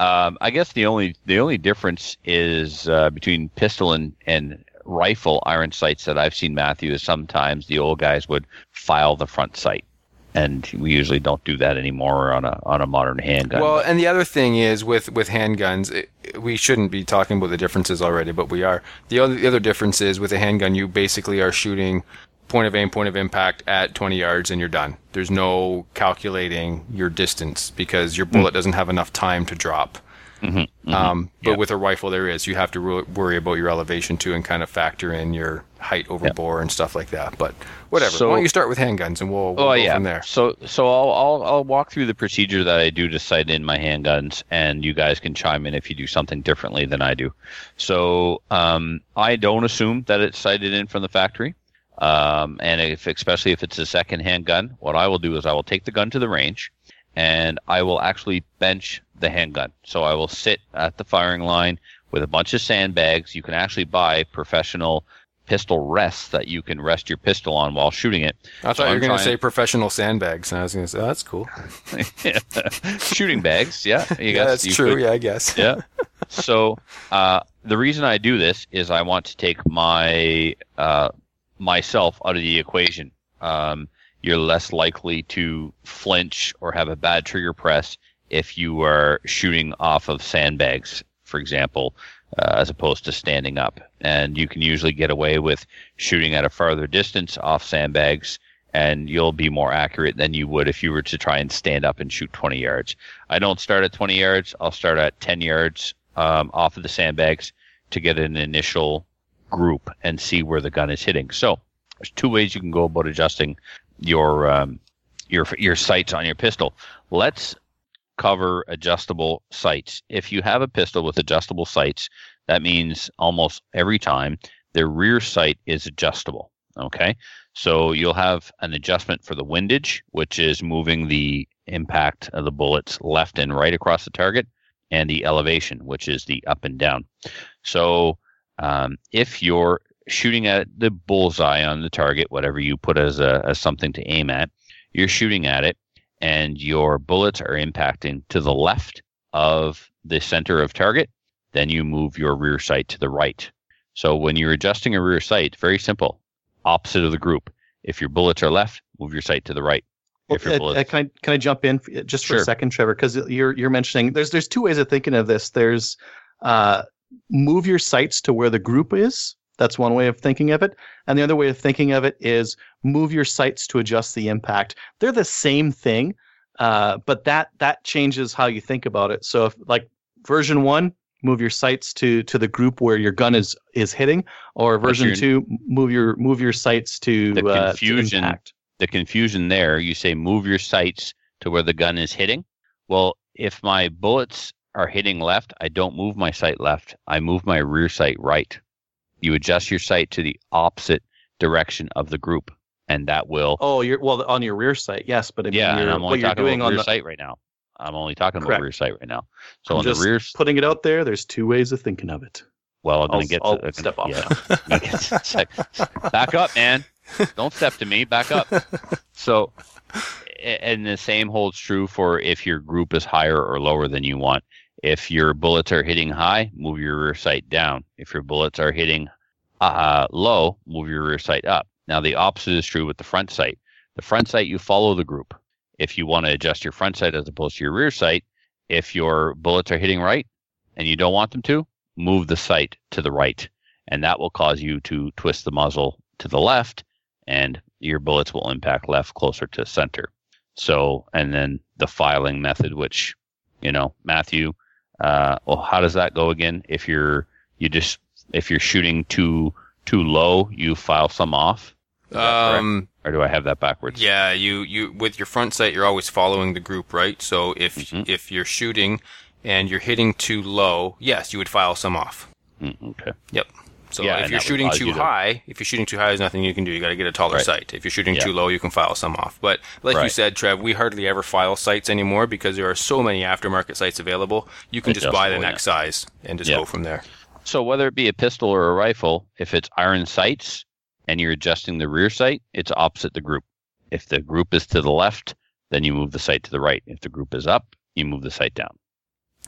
Um, I guess the only the only difference is uh, between pistol and, and rifle iron sights that I've seen Matthew is sometimes the old guys would file the front sight, and we usually don't do that anymore on a on a modern handgun. Well, and the other thing is with with handguns, it, we shouldn't be talking about the differences already, but we are. The other the other difference is with a handgun, you basically are shooting point of aim, point of impact at 20 yards, and you're done. There's no calculating your distance because your bullet doesn't have enough time to drop. Um, but with a rifle, there is. You have to ro- worry about your elevation too, and kind of factor in your height over bore and stuff like that. But whatever. So- Why don't you start with handguns, and we'll, we'll oh go yeah. from there. So so I'll, I'll I'll walk through the procedure that I do to sight in my handguns, and you guys can chime in if you do something differently than I do. So um, I don't assume that it's sighted in from the factory, um, and if especially if it's a second hand gun, what I will do is I will take the gun to the range, and I will actually bench the handgun. So I will sit at the firing line with a bunch of sandbags. You can actually buy professional pistol rests that you can rest your pistol on while shooting it. I So thought you were going to say professional sandbags, and I was going to say, oh, that's cool. shooting bags. Yeah, you yeah, that's true. could- Yeah, I guess. yeah. So uh, the reason I do this is I want to take my uh, myself out of the equation. Um, you're less likely to flinch or have a bad trigger press if you are shooting off of sandbags, for example, uh, as opposed to standing up. And you can usually get away with shooting at a farther distance off sandbags, and you'll be more accurate than you would if you were to try and stand up and shoot 20 yards. I don't start at 20 yards. I'll start at 10 yards um, off of the sandbags to get an initial group and see where the gun is hitting. So there's two ways you can go about adjusting your um, your your sights on your pistol. Let's cover adjustable sights. If you have a pistol with adjustable sights, that means almost every time the rear sight is adjustable. Okay, so you'll have an adjustment for the windage, which is moving the impact of the bullets left and right across the target, and the elevation, which is the up and down. So um, if you're shooting at the bullseye on the target, whatever you put as a as something to aim at, you're shooting at it, and your bullets are impacting to the left of the center of target. Then you move your rear sight to the right. So when you're adjusting a rear sight, very simple, opposite of the group. If your bullets are left, move your sight to the right. If your Uh, bullets, can, I, can I jump in just for Sure. a second, Trevor? Because you're you're mentioning there's there's two ways of thinking of this. There's uh, move your sights to where the group is. That's one way of thinking of it. And the other way of thinking of it is move your sights to adjust the impact. They're the same thing, uh, but that that changes how you think about it. So if like version one, move your sights to to the group where your gun is is hitting, or version two, move your move your sights to The uh, to confusion- impact. the confusion there, you say move your sights to where the gun is hitting. Well, if my bullets are hitting left, I don't move my sight left. I move my rear sight right. You adjust your sight to the opposite direction of the group, and that will. Oh, you're well on your rear sight, yes, but I mean, yeah, and you're- I'm only talking doing about on rear the sight right now. I'm only talking Correct. about rear sight right now. So I'm on the just rear, putting it out there. There's two ways of thinking of it. well, I'm I'll, gonna get I'll to, uh, step off yeah. now. Back up, man. Don't step to me. Back up. So, and the same holds true for if your group is higher or lower than you want. If your bullets are hitting high, move your rear sight down. If your bullets are hitting uh, low, move your rear sight up. Now, the opposite is true with the front sight. The front sight, you follow the group. If you want to adjust your front sight as opposed to your rear sight, if your bullets are hitting right and you don't want them to, move the sight to the right. And that will cause you to twist the muzzle to the left and your bullets will impact left closer to center. So, and then the filing method, which, you know, Matthew, uh, well, how does that go again? If you're, you just, if you're shooting too, too low, you file some off. Is that correct? Um, or do I have that backwards? yeah, you, you with your front sight, you're always following the group, right? So if Mhm. if you're shooting and you're hitting too low, yes, you would file some off. Mm, okay. Yep. So Yeah, if you're shooting too you to- high, if you're shooting too high, there's nothing you can do. You got to get a taller Right. sight. If you're shooting Yeah. too low, you can file some off. But like you said, Trev, we hardly ever file sights anymore because there are so many aftermarket sights available. You can just buy the Adjustable, next size and just Yeah. go from there. So whether it be a pistol or a rifle, if it's iron sights and you're adjusting the rear sight, it's opposite the group. If the group is to the left, then you move the sight to the right. If the group is up, you move the sight down.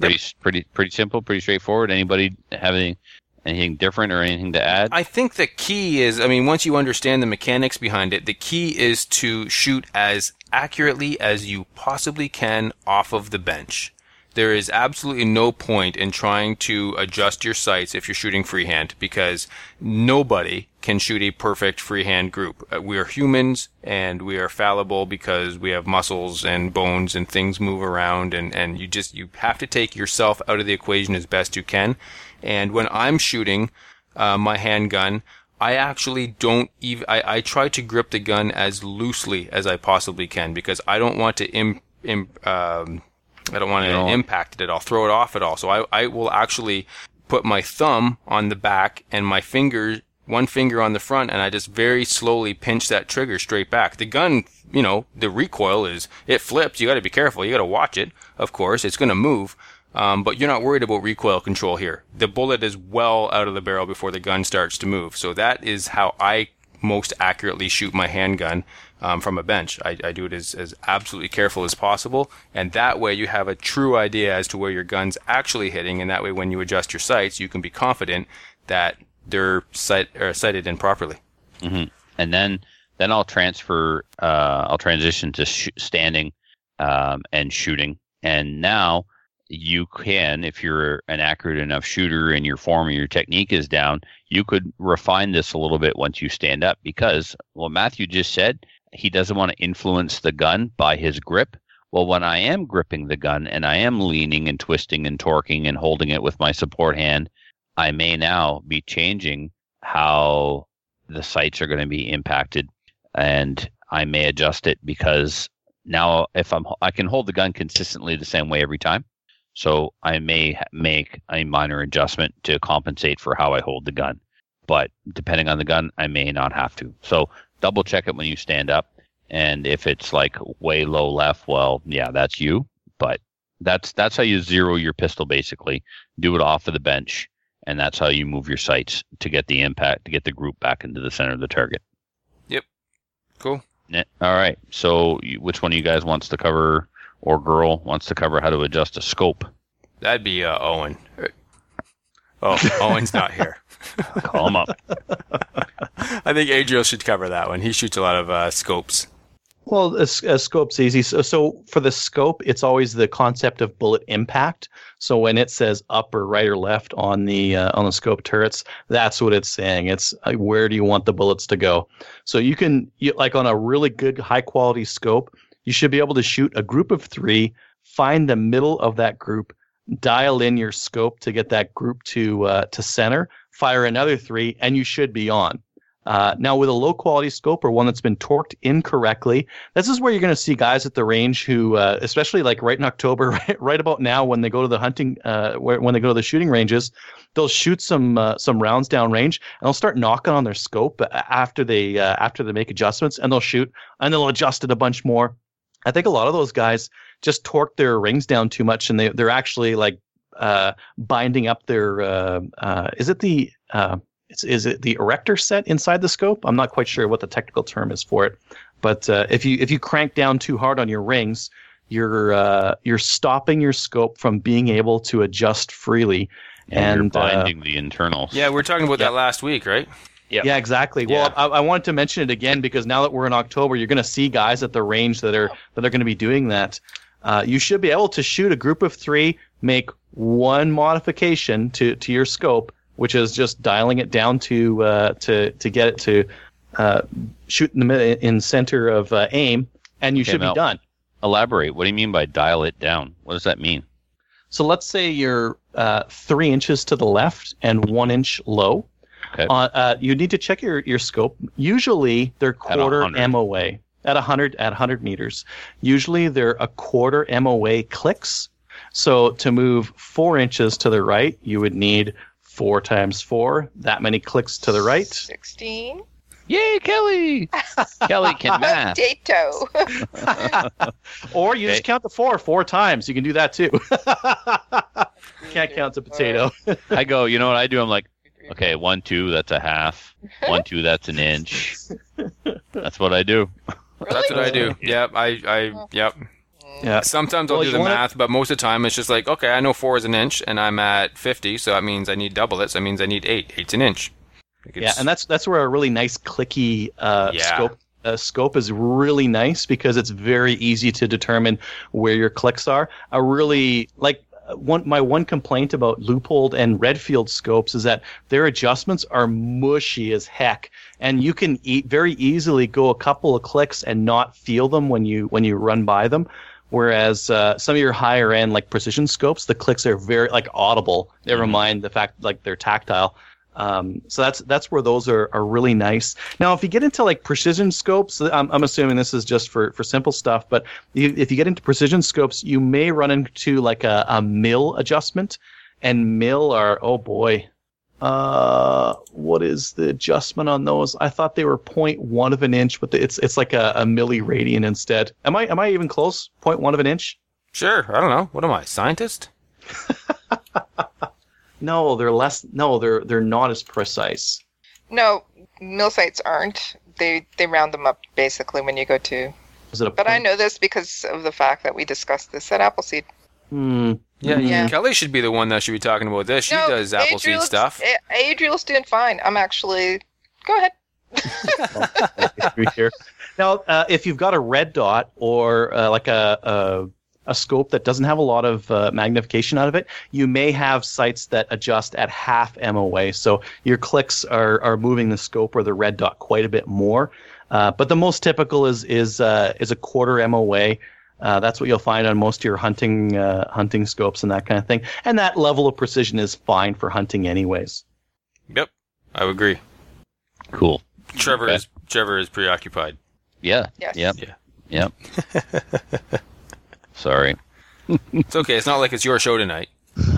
Pretty, pretty, pretty simple, pretty straightforward. Anybody have any, anything different or anything to add? I think the key is, I mean, once you understand the mechanics behind it, the key is to shoot as accurately as you possibly can off of the bench. There is absolutely no point in trying to adjust your sights if you're shooting freehand because nobody can shoot a perfect freehand group. Uh, We are humans and we are fallible because we have muscles and bones and things move around and, and you just, you have to take yourself out of the equation as best you can. And when I'm shooting, uh, my handgun, I actually don't even, I, I try to grip the gun as loosely as I possibly can because I don't want to im, im, um, I don't want to impact it at all, throw it off at all. So I, I will actually put my thumb on the back and my finger, one finger on the front, and I just very slowly pinch that trigger straight back. The gun, you know, the recoil is, it flips. You got to be careful. You got to watch it. Of course, it's going to move. Um, but you're not worried about recoil control here. The bullet is well out of the barrel before the gun starts to move. So that is how I most accurately shoot my handgun um, from a bench. I, I do it as, as absolutely careful as possible, and that way you have a true idea as to where your gun's actually hitting, and that way when you adjust your sights, you can be confident that they're sight, or sighted in properly. and then then I'll transfer. Uh, I'll transition to sh- standing um, and shooting. And now you can, if you're an accurate enough shooter and your form or your technique is down, you could refine this a little bit once you stand up. Because what Matthew just said, he doesn't want to influence the gun by his grip. Well, when I am gripping the gun and I am leaning and twisting and torquing and holding it with my support hand, I may now be changing how the sights are going to be impacted and I may adjust it because now if I'm I can hold the gun consistently the same way every time. So I may make a minor adjustment to compensate for how I hold the gun. But depending on the gun, I may not have to. So double check it when you stand up. And if it's like way low left, well, yeah, that's you. But that's that's how you zero your pistol basically. Do it off of the bench, and that's how you move your sights to get the impact to get the group back into the center of the target. Yep. Cool. All right. So, which one of you guys wants to cover, or girl wants to cover how to adjust a scope? That'd be uh, Owen. Oh, Owen's not here. Call him up. I think Adriel should cover that one. He shoots a lot of uh, scopes. Well, a, s- a scope's easy. So, so for the scope, it's always the concept of bullet impact. So when it says up or right or left on the uh, on the scope turrets, that's what it's saying. It's uh, where do you want the bullets to go? So you can you, like on a really good high quality scope, you should be able to shoot a group of three, find the middle of that group, dial in your scope to get that group to uh, to center, fire another three, and you should be on. Uh, now, with a low quality scope or one that's been torqued incorrectly, this is where you're going to see guys at the range who, uh, especially like right in October, right, right about now, when they go to the hunting, uh, where, when they go to the shooting ranges, they'll shoot some uh, some rounds down range and they'll start knocking on their scope after they uh, after they make adjustments, and they'll shoot and they'll adjust it a bunch more. I think a lot of those guys just torque their rings down too much, and they they're actually like uh, binding up their. Uh, uh, is it the uh, it's, is it the erector set inside the scope? I'm not quite sure what the technical term is for it, but uh, if you if you crank down too hard on your rings, you're uh, you're stopping your scope from being able to adjust freely. And, And, you're uh, binding the internals. Yeah, we were talking about Yeah. that last week, right? Yeah, exactly. Yeah. Well, I, I wanted to mention it again because now that we're in October, you're going to see guys at the range that are that are going to be doing that. Uh, you should be able to shoot a group of three, make one modification to to your scope, which is just dialing it down to uh, to to get it to uh, shoot in the in center of uh, aim, and you Okay, should Mel. be done. Elaborate. What do you mean by dial it down? What does that mean? So let's say you're uh, three inches to the left and one inch low. Okay. Uh, uh, you need to check your, your scope. Usually they're quarter 100. MOA at 100 at 100 meters. Usually they're a quarter MOA clicks. So to move four inches to the right, you would need four times four, that many clicks to the right. 16. Yay, Kelly! Kelly can math. Potato. Or you Okay. just count the four four times. You can do that too. Can't count the potato. I go. You know what I do? I'm like, okay, one, two, that's a half. One, two, that's an inch. That's what I do. That's what I do. Yep, I, I, yep. Yeah. Sometimes I'll Well, do the wanna- math, but most of the time it's just like, okay, I know four is an inch, and I'm at 50, so that means I need double it. So that means I need eight. Eight's an inch. Like Yeah, and that's that's where a really nice clicky uh, Yeah. scope uh, scope is really nice because it's very easy to determine where your clicks are. A really like one my one complaint about Leupold and Redfield scopes is that their adjustments are mushy as heck, and you can e- very easily go a couple of clicks and not feel them when you when you run by them. Whereas uh, some of your higher end like precision scopes, the clicks are very like audible. Never mind the fact like they're tactile. Um, so that's that's where those are, are really nice. Now, if you get into like precision scopes, I'm, I'm assuming this is just for, for simple stuff, but you, if you get into precision scopes, you may run into like a, a mill adjustment, and mill are oh boy, uh, what is the adjustment on those? I thought they were 0.1 of an inch, but it's it's like a, a milliradian instead. Am I am I even close? 0.1 of an inch? Sure, I don't know. What am I, scientist? No, they're less. No, they're they're not as precise. no, mill sites aren't. They they round them up basically when you go to. Is it a? But I know this because of the fact that we discussed this at Appleseed. Hmm. Yeah, Yeah. Kelly should be the one that should be talking about this. She no, does Appleseed Adriel's- stuff. A- Adriel's doing fine. I'm actually. Go ahead. Now, uh, if you've got a red dot or uh, like a, a a scope that doesn't have a lot of uh, magnification out of it, you may have sites that adjust at half MOA. So your clicks are are moving the scope or the red dot quite a bit more. Uh, but the most typical is is uh, is a quarter MOA. Uh, that's what you'll find on most of your hunting uh, hunting scopes and that kind of thing. And that level of precision is fine for hunting, anyways. Yep, I would agree. Cool. Trevor Okay. is Trevor is preoccupied. Yeah. Yes. Yep. Yeah. Yep. Sorry. It's okay. It's not like it's your show tonight.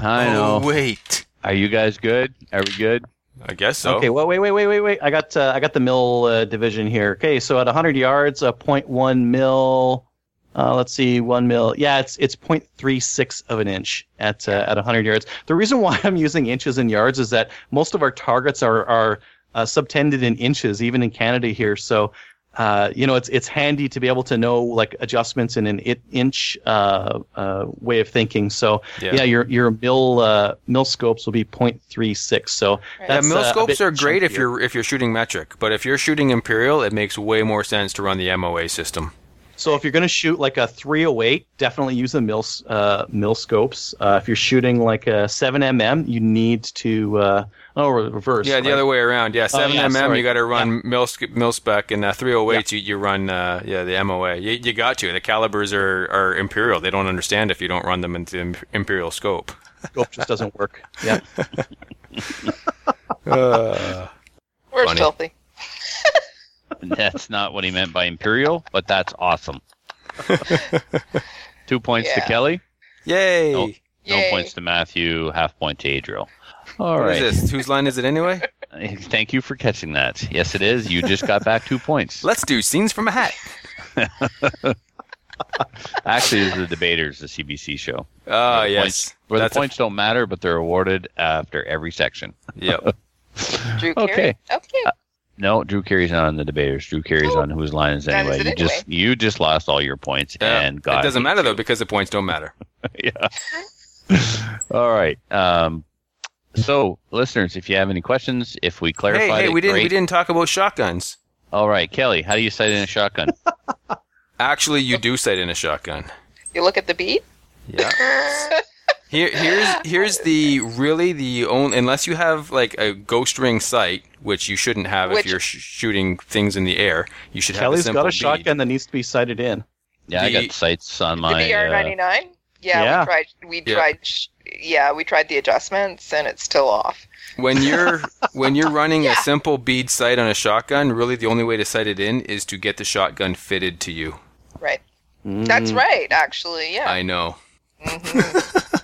I know. Oh, wait. Are you guys good? Are we good? I guess so. Okay, well, wait, wait, wait, wait, wait. I got uh, I got the mill uh, division here. Okay, so at 100 yards, a 0.1 mil. Uh, let's see, one mil. Yeah, it's it's 0.36 of an inch at uh, at 100 yards. The reason why I'm using inches and yards is that most of our targets are are uh, subtended in inches, even in Canada here. So. Uh, you know, it's it's handy to be able to know like adjustments in an it, inch uh, uh, way of thinking. So Yeah. yeah, your your mill uh, mill scopes will be 0.36. So Right. Yeah, that's, mill uh, scopes are great if you're if you're shooting metric, but if you're shooting imperial, it makes way more sense to run the MOA system. So if you're going to shoot like a 308, definitely use the mil uh, mil scopes. Uh, if you're shooting like a 7mm, you need to uh, oh reverse. Yeah, the right? other way around. Yeah, Oh, seven yeah, mm sorry. you got to run mil mil spec, and uh, 308 you, you run uh, yeah the MOA. You, you got to. The calibers are, are imperial. They don't understand if you don't run them into im- imperial scope. scope just doesn't work. Yeah. Uh, Where's Funny. Filthy? That's not what he meant by imperial, but that's awesome. Two points to Kelly. yay! Nope. No Yay. points to Matthew. Half point to Adriel. All What is right. this? Whose line is it anyway? Thank you for catching that. Yes, it is. You just got back two points. Let's do scenes from a hat. Actually, this is the debaters, the CBC show. Oh Where yes, points, where That's the a- points don't matter, but they're awarded after every section. yep. Drew Okay. Carey? Okay. No, Drew Carey's not on the debaters. Drew Carey's Oh, on whose line is anyway. it You just you just lost all your points Yeah. and God it doesn't matter you. though because the points don't matter. yeah. All right. Um, so, listeners, if you have any questions, if we clarified Hey, hey, it, we didn't great. we didn't talk about shotguns. All right, Kelly, how do you sight in a shotgun? Actually, you do sight in a shotgun. You look at the bead. Yeah. Here, here's here's the really the only unless you have like a ghost ring sight, which you shouldn't have Which- if you're sh- shooting things in the air. You should have a Kelly's simple got a bead. shotgun that needs to be sighted in. Yeah, I got sights on the my. VR uh, ninety nine. Yeah, Yeah. we tried. We Yeah. tried. sh- Yeah, we tried the adjustments, and it's still off. When you're when you're running Yeah. a simple bead sight on a shotgun, really the only way to sight it in is to get the shotgun fitted to you. Right. That's Mm. right. Actually, yeah. I know. Mhm.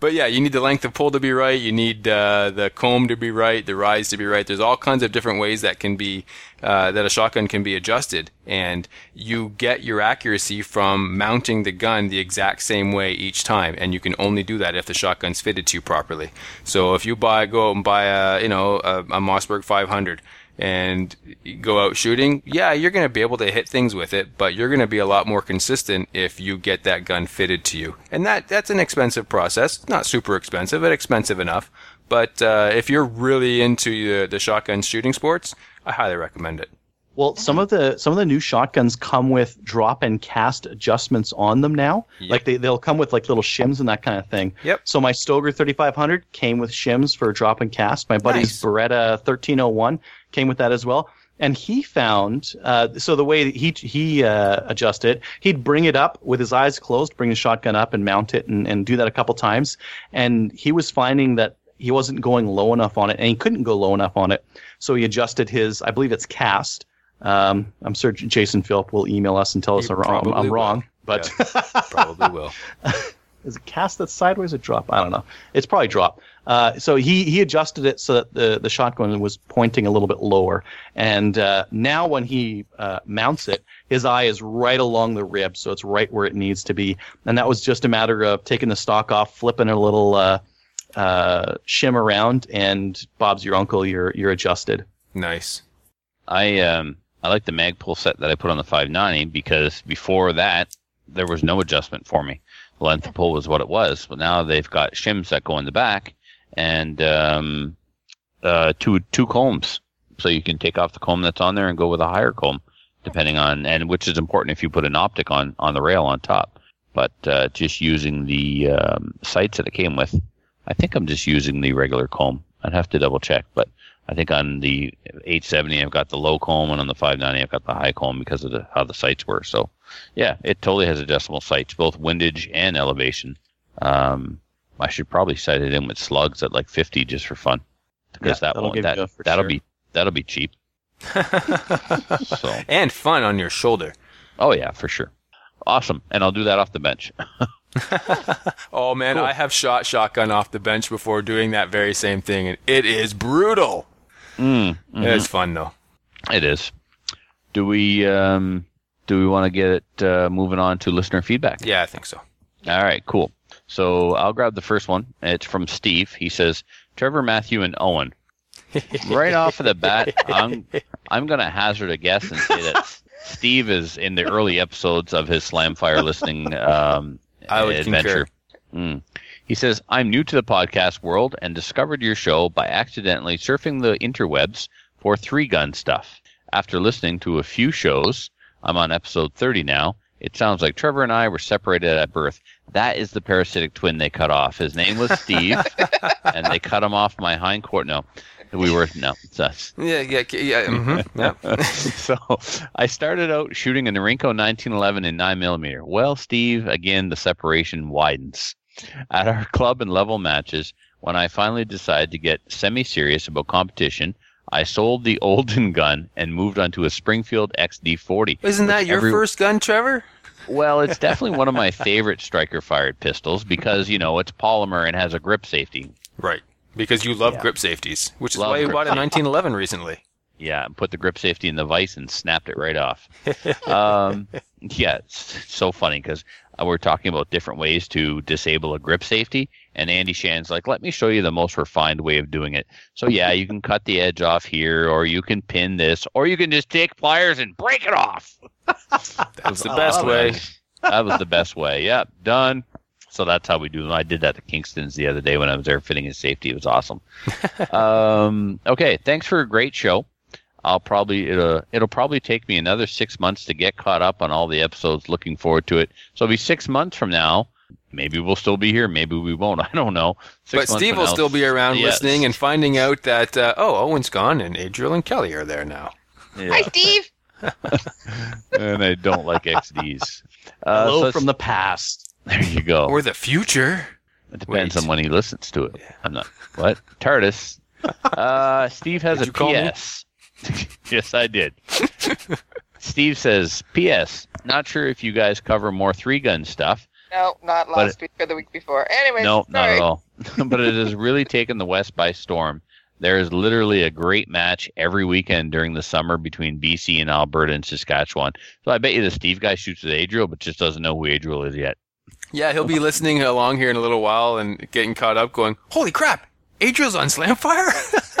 But yeah, you need the length of pull to be right. You need uh, the comb to be right, the rise to be right. There's all kinds of different ways that can be uh, that a shotgun can be adjusted, and you get your accuracy from mounting the gun the exact same way each time. And you can only do that if the shotgun's fitted to you properly. So if you buy go out and buy a you know a, a Mossberg 500 and go out shooting, yeah, you're going to be able to hit things with it, but you're going to be a lot more consistent if you get that gun fitted to you. And that that's an expensive process. Not super expensive, but expensive enough. But uh, if you're really into the, the shotgun shooting sports, I highly recommend it. Well, some of the some of the new shotguns come with drop and cast adjustments on them now. Yep. Like they they'll come with like little shims and that kind of thing. Yep. So my Stoeger 3500 came with shims for drop and cast. My buddy's Nice. Beretta 1301 came with that as well. And he found uh, so the way that he he uh, adjusted, he'd bring it up with his eyes closed, bring the shotgun up and mount it, and, and do that a couple times. And he was finding that he wasn't going low enough on it, and he couldn't go low enough on it. So he adjusted his, I believe it's cast. Um, I'm sure Jason Philp will email us and tell us I'm wrong. I'm wrong, but Probably will. is it cast that's sideways or drop? I don't know. It's probably drop. Uh, so he he adjusted it so that the the shotgun was pointing a little bit lower, and uh, now when he uh, mounts it, his eye is right along the rib, so it's right where it needs to be. And that was just a matter of taking the stock off, flipping a little uh, uh, shim around, and Bob's your uncle. You're you're adjusted. Nice. I um I like the Magpul set that I put on the 590 because before that there was no adjustment for me. The length of pull was what it was, but now they've got shims that go in the back and um, uh, two two combs, so you can take off the comb that's on there and go with a higher comb, depending on and which is important if you put an optic on on the rail on top. But uh, just using the um, sights that it came with, I think I'm just using the regular comb. I'd have to double check, but I think on the 870 I've got the low comb, and on the 590 I've got the high comb because of the, how the sights were. So, yeah, it totally has adjustable sights, both windage and elevation. Um, I should probably sight it in with slugs at like 50 just for fun, because Yeah, that that'll won't that, that'll sure. be that'll be cheap. So, and fun on your shoulder. oh yeah, for sure, awesome, and I'll do that off the bench. Oh man, Cool. I have shot shotgun off the bench before doing that very same thing, and it is brutal. mm, mhm. It's fun though. It is. Do we um, do we want to get it uh, moving on to listener feedback? Yeah, I think so. All right, cool. So I'll grab the first one. It's from Steve. He says, "Trevor, Matthew, and Owen." right off of the bat, I'm I'm gonna hazard a guess and say that Steve is in the early episodes of his Slamfire listening um, I would adventure. Mm. He says, I'm new to the podcast world and discovered your show by accidentally surfing the interwebs for three gun stuff. After listening to a few shows, I'm on episode 30 now. It sounds like Trevor and I were separated at birth. That is the parasitic twin they cut off. His name was Steve, and they cut him off my hind quarter. No, we were no, it's us. Yeah, yeah, yeah. mhm, yeah. so I started out shooting a Norinco 1911 in 9 millimeter. Well, Steve, again, the separation widens. At our club and level matches, when I finally decided to get semi serious about competition, I sold the Olden gun and moved on to a Springfield XD40. Isn't that your every- first gun, Trevor? Well, it's definitely one of my favorite striker fired pistols because, you know, it's polymer and has a grip safety. Right. Because you love Yeah. grip safeties, which is why you grip bought a 1911 recently. Yeah, and put the grip safety in the vise and snapped it right off. um, yeah, it's so funny because we're talking about different ways to disable a grip safety, and Andy Shan's like, "Let me show you the most refined way of doing it." So yeah, you can cut the edge off here, or you can pin this, or you can just take pliers and break it off. That's the best way. That was the best way. Yep, done. So that's how we do them. I did that to Kingston's the other day when I was there fitting his safety. It was awesome. um, okay, thanks for a great show. I'll probably it'll it'll probably take me another six months to get caught up on all the episodes. Looking forward to it. So it'll be six months from now. Maybe we'll still be here. Maybe we won't. I don't know. Six But Steve will now- still be around Yes. listening and finding out that, uh, oh, Owen's gone and Adriel and Kelly are there now. Yeah. Hi, Steve. and I don't like XDs. Uh, Hello so from the past. there you go. Or the future. It depends Wait. on when he listens to it. I'm not what TARDIS. Uh, Steve has Did a me? PS. yes, I did. Steve says, "P.S. Not sure if you guys cover more three gun stuff. No, not But last week or the week before. Anyways, no, not at all. but it has really taken the West by storm. There is literally a great match every weekend during the summer between BC and Alberta and Saskatchewan. So I bet you the Steve guy shoots with Adriel, but just doesn't know who Adriel is yet. Yeah, he'll be listening along here in a little while and getting caught up going, holy crap, Adriel's on Slamfire?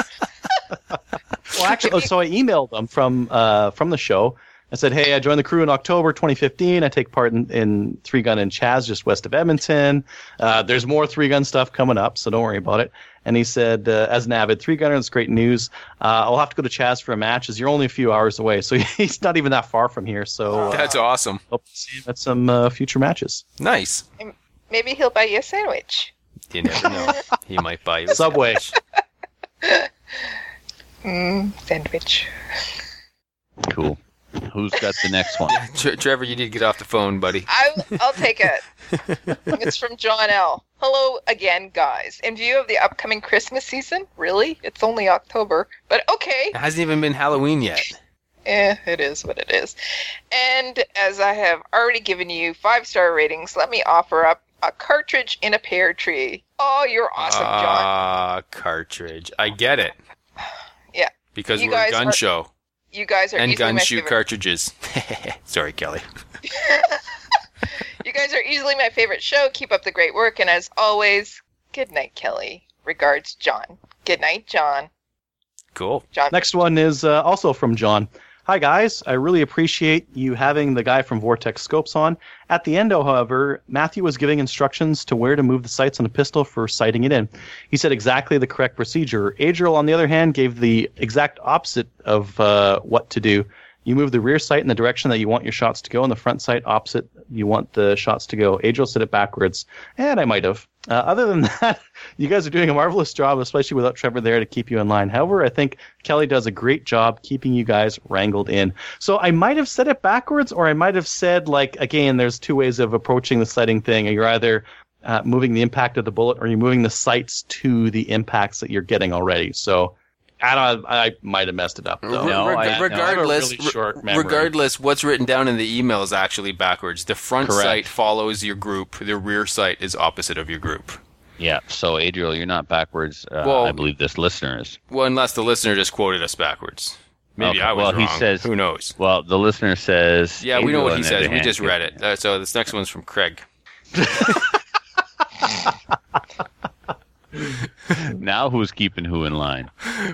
Well, actually, oh, so I emailed them from uh, from the show. I said, "Hey, I joined the crew in October 2015. I take part in, in three gun and Chaz just west of Edmonton. Uh, there's more three gun stuff coming up, so don't worry about it." And he said, uh, "As an avid three gunner, it's great news. Uh, I'll have to go to Chaz for a match, as you're only a few hours away, so he's not even that far from here. So uh, That's awesome. hope to see him at some uh, future matches. Nice. Maybe he'll buy you a sandwich. You never know. he might buy you a Subway. sandwich. Mm, sandwich. Cool. Who's got the next one? Tre- Trevor, you need to get off the phone, buddy. I, I'll take it. it's from John L. Hello again, guys. In view of the upcoming Christmas season, really? It's only October, but okay. It hasn't even been Halloween yet. Eh, it is what it is. And as I have already given you five star ratings, let me offer up a cartridge in a pear tree. Oh, you're awesome, John. Ah, cartridge. I get it. Yeah. Because You we're a gun are- show You guys are and easily gun my shoot favorite. cartridges. Sorry, Kelly. You guys are easily my favorite show. Keep up the great work, and as always, good night, Kelly. Regards, John. Good night, John. Cool. John. Next one is uh, also from John. Hi guys, I really appreciate you having the guy from Vortex Scopes on. At the end, however, Matthew was giving instructions to where to move the sights on a pistol for sighting it in. He said exactly the correct procedure. Adriel, on the other hand, gave the exact opposite of uh, what to do. You move the rear sight in the direction that you want your shots to go, and the front sight opposite you want the shots to go. Adriel said it backwards, and I might have. Uh, other than that, you guys are doing a marvelous job, especially without Trevor there to keep you in line. However, I think Kelly does a great job keeping you guys wrangled in. So I might have said it backwards, or I might have said, like, again, there's two ways of approaching the sighting thing. You're either uh, moving the impact of the bullet, or you're moving the sights to the impacts that you're getting already. So I don't. I might have messed it up though. No, Reg- I- no. regardless, a really regardless, what's written down in the email is actually backwards. The front Correct. sight follows your group. The rear sight is opposite of your group. Yeah. So Adriel, you're not backwards. Uh, Well- I believe this listener is. Well, unless the listener just quoted us backwards. Maybe Okay, I was well, he says- Who knows? Well, the listener says. Yeah, we know what he says. We just read it. Uh, so this next one's from Craig. Now who's keeping who in line?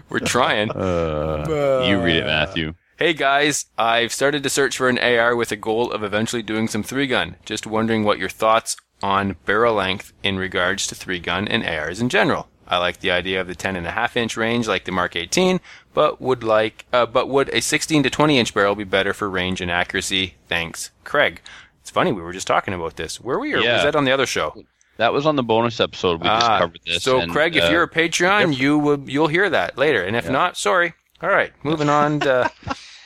We're trying. Uh, you read it, Matthew. Hey guys, I've started to search for an AR with a goal of eventually doing some three gun. Just wondering what your thoughts on barrel length in regards to three gun and ARs in general. I like the idea of the 10 and a half inch range like the Mark 18, but would like, uh, but would a 16 to 20 inch barrel be better for range and accuracy? Thanks, Craig. It's funny we were just talking about this. Where were we? Or Yeah. was that on the other show? That was on the bonus episode. We just Ah, covered this. So, and, Craig, if uh, you're a Patreon, you will you'll hear that later, and if Yeah. not, sorry. All right, moving on. To,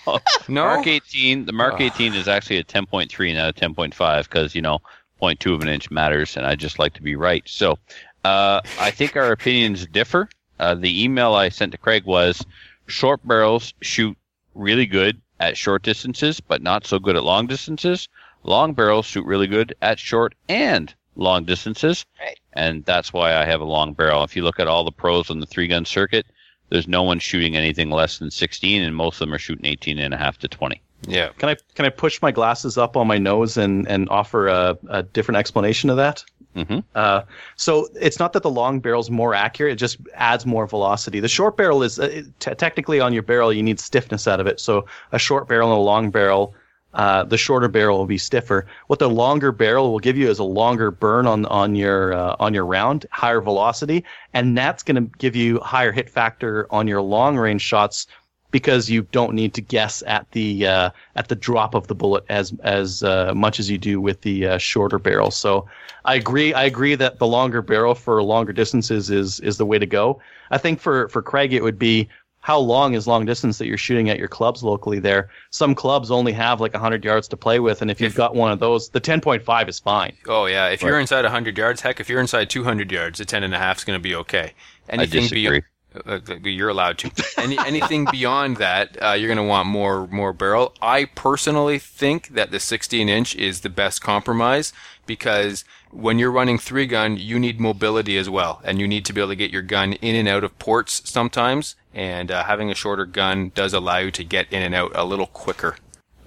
no, Mark 18, the Mark 18 is actually a 10.3, not a 10.5, because, you know, 0.2 of an inch matters, and I just like to be right. So uh, I think our opinions differ. Uh, the email I sent to Craig was short barrels shoot really good at short distances, but not so good at long distances. Long barrels shoot really good at short and long distances. Right. And that's why I have a long barrel. If you look at all the pros on the three gun circuit, there's no one shooting anything less than 16, and most of them are shooting 18 and a half to 20. yeah, Can I can I push my glasses up on my nose and and offer a, a different explanation of that? Mhm. Uh, so it's not that the long barrel's more accurate; it just adds more velocity. The short barrel is uh, it- te- technically on your barrel, you need stiffness out of it. So a short barrel and a long barrel, uh, the shorter barrel will be stiffer. What the longer barrel will give you is a longer burn on on your uh, on your round, higher velocity, and that's going to give you higher hit factor on your long range shots because you don't need to guess at the uh, at the drop of the bullet as as uh, much as you do with the uh, shorter barrel. So I agree. I agree that the longer barrel for longer distances is is the way to go. I think for for Craig it would be how long is long distance that you're shooting at your clubs locally there. Some clubs only have like 100 yards to play with and if you've got one of those, the 10.5 is fine. Oh yeah, if you're inside 100 yards, heck, if you're inside 200 yards, the 10 and a half is going to be okay. I Anything disagree. beyond, uh, uh, you're allowed to. Any anything beyond that, uh, you're going to want more more barrel. I personally think that the 16 inch is the best compromise because when you're running three gun, you need mobility as well, and you need to be able to get your gun in and out of ports sometimes. And uh, having a shorter gun does allow you to get in and out a little quicker.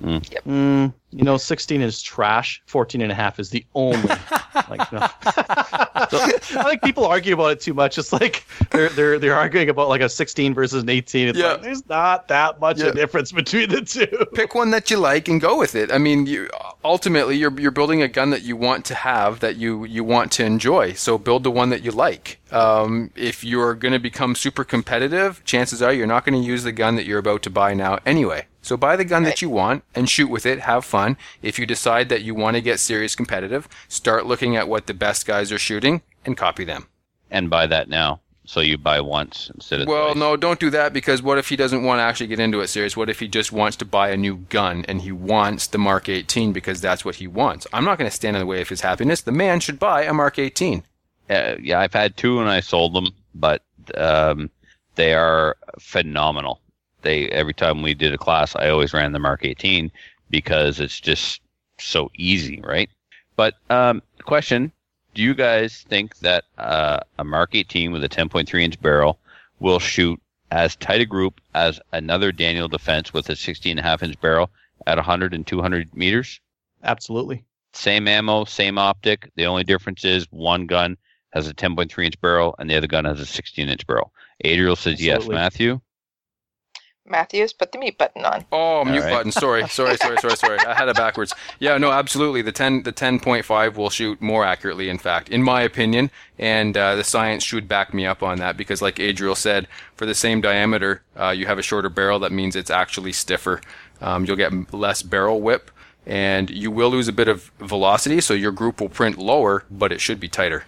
Mm, you know, 16 is trash. 14 and a half is the only. like, no. I think people argue about it too much. It's like they're they're they're arguing about like a 16 versus an 18. It's Yeah. like there's not that much Yeah. a difference between the two. pick one that you like and go with it. I mean, you ultimately you're you're building a gun that you want to have that you you want to enjoy. So build the one that you like. Um, if you're going to become super competitive, chances are you're not going to use the gun that you're about to buy now anyway. So buy the gun that you want and shoot with it, have fun. If you decide that you want to get serious competitive, start looking at what the best guys are shooting and copy them. And buy that now. So you buy once instead of Well, twice. no, don't do that because what if he doesn't want to actually get into it serious? What if he just wants to buy a new gun and he wants the Mark 18 because that's what he wants? I'm not going to stand in the way of his happiness. The man should buy a Mark 18. Uh, yeah, I've had two and I sold them, but um, they are phenomenal. They every time we did a class, I always ran the Mark 18 because it's just so easy, right? But um, question: Do you guys think that uh, a Mark 18 with a 10.3 inch barrel will shoot as tight a group as another Daniel Defense with a 16 and a half inch barrel at 100 and 200 meters? Absolutely. Same ammo, same optic. The only difference is one gun has a 10.3 inch barrel and the other gun has a 16 inch barrel. Adriel says yes. Matthew? Matthews, put the mute button on. Oh, mute right. button. Sorry, sorry, sorry, sorry, sorry. I had it backwards. Yeah, no, absolutely. The 10, the 10.5 will shoot more accurately, in fact, in my opinion. And uh, the science should back me up on that because, like Adriel said, for the same diameter, uh, you have a shorter barrel. That means it's actually stiffer. Um, you'll get less barrel whip, and you will lose a bit of velocity. So your group will print lower, but it should be tighter.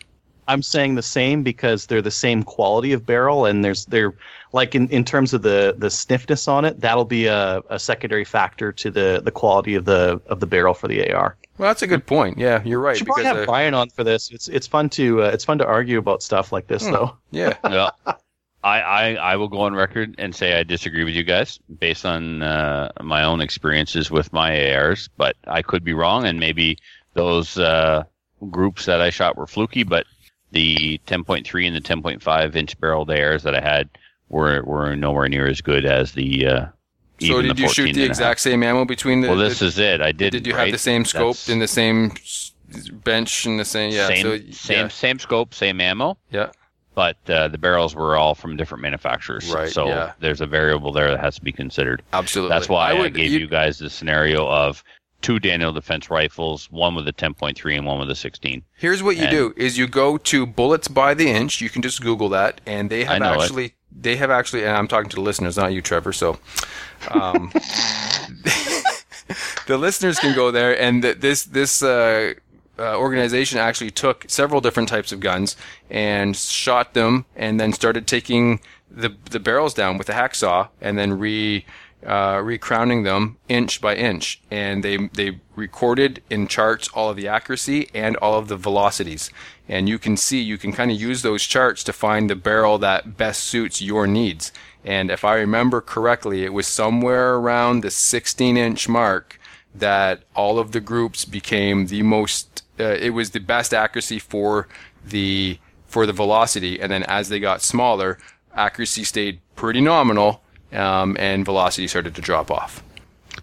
I'm saying the same because they're the same quality of barrel, and there's they're like in, in terms of the the stiffness on it, that'll be a, a secondary factor to the the quality of the of the barrel for the AR. Well, that's a good point. Yeah, you're right. should probably have uh, Brian on for this. It's it's fun to uh, it's fun to argue about stuff like this, though. yeah, well, I, I, I will go on record and say I disagree with you guys based on uh, my own experiences with my ARs, but I could be wrong, and maybe those uh, groups that I shot were fluky, but the 10.3 and the 10.5 inch barreled ARs that I had were were nowhere near as good as the. Uh, So did the you shoot the and a half. exact same ammo between the? Well, the- this is it. I did. Did you have the same scope and the same bench and the same? Yeah. same so, same yeah. same scope, same ammo. Yeah. But uh, the barrels were all from different manufacturers, Right, so yeah. there's a variable there that has to be considered. Absolutely. That's why I, would- gave you, guys the scenario of two Daniel Defense rifles, one with a 10.3 and one with a 16. Here's what you And- do: is you go to Ballistics by the Inch. You can just Google that, and they have know it. actually they have actually. And I'm talking to the listeners, not you, Trevor. So, um, the listeners can go there, and th- this this uh, uh, organization actually took several different types of guns and shot them, and then started taking the the barrels down with a hacksaw, and then re uh, recrowning them inch by inch, and they they recorded in charts all of the accuracy and all of the velocities, and you can see you can kind of use those charts to find the barrel that best suits your needs. And if I remember correctly, it was somewhere around the 16 inch mark that all of the groups became the most. Uh, it was the best accuracy for the for the velocity, and then as they got smaller, accuracy stayed pretty nominal, um, and velocity started to drop off.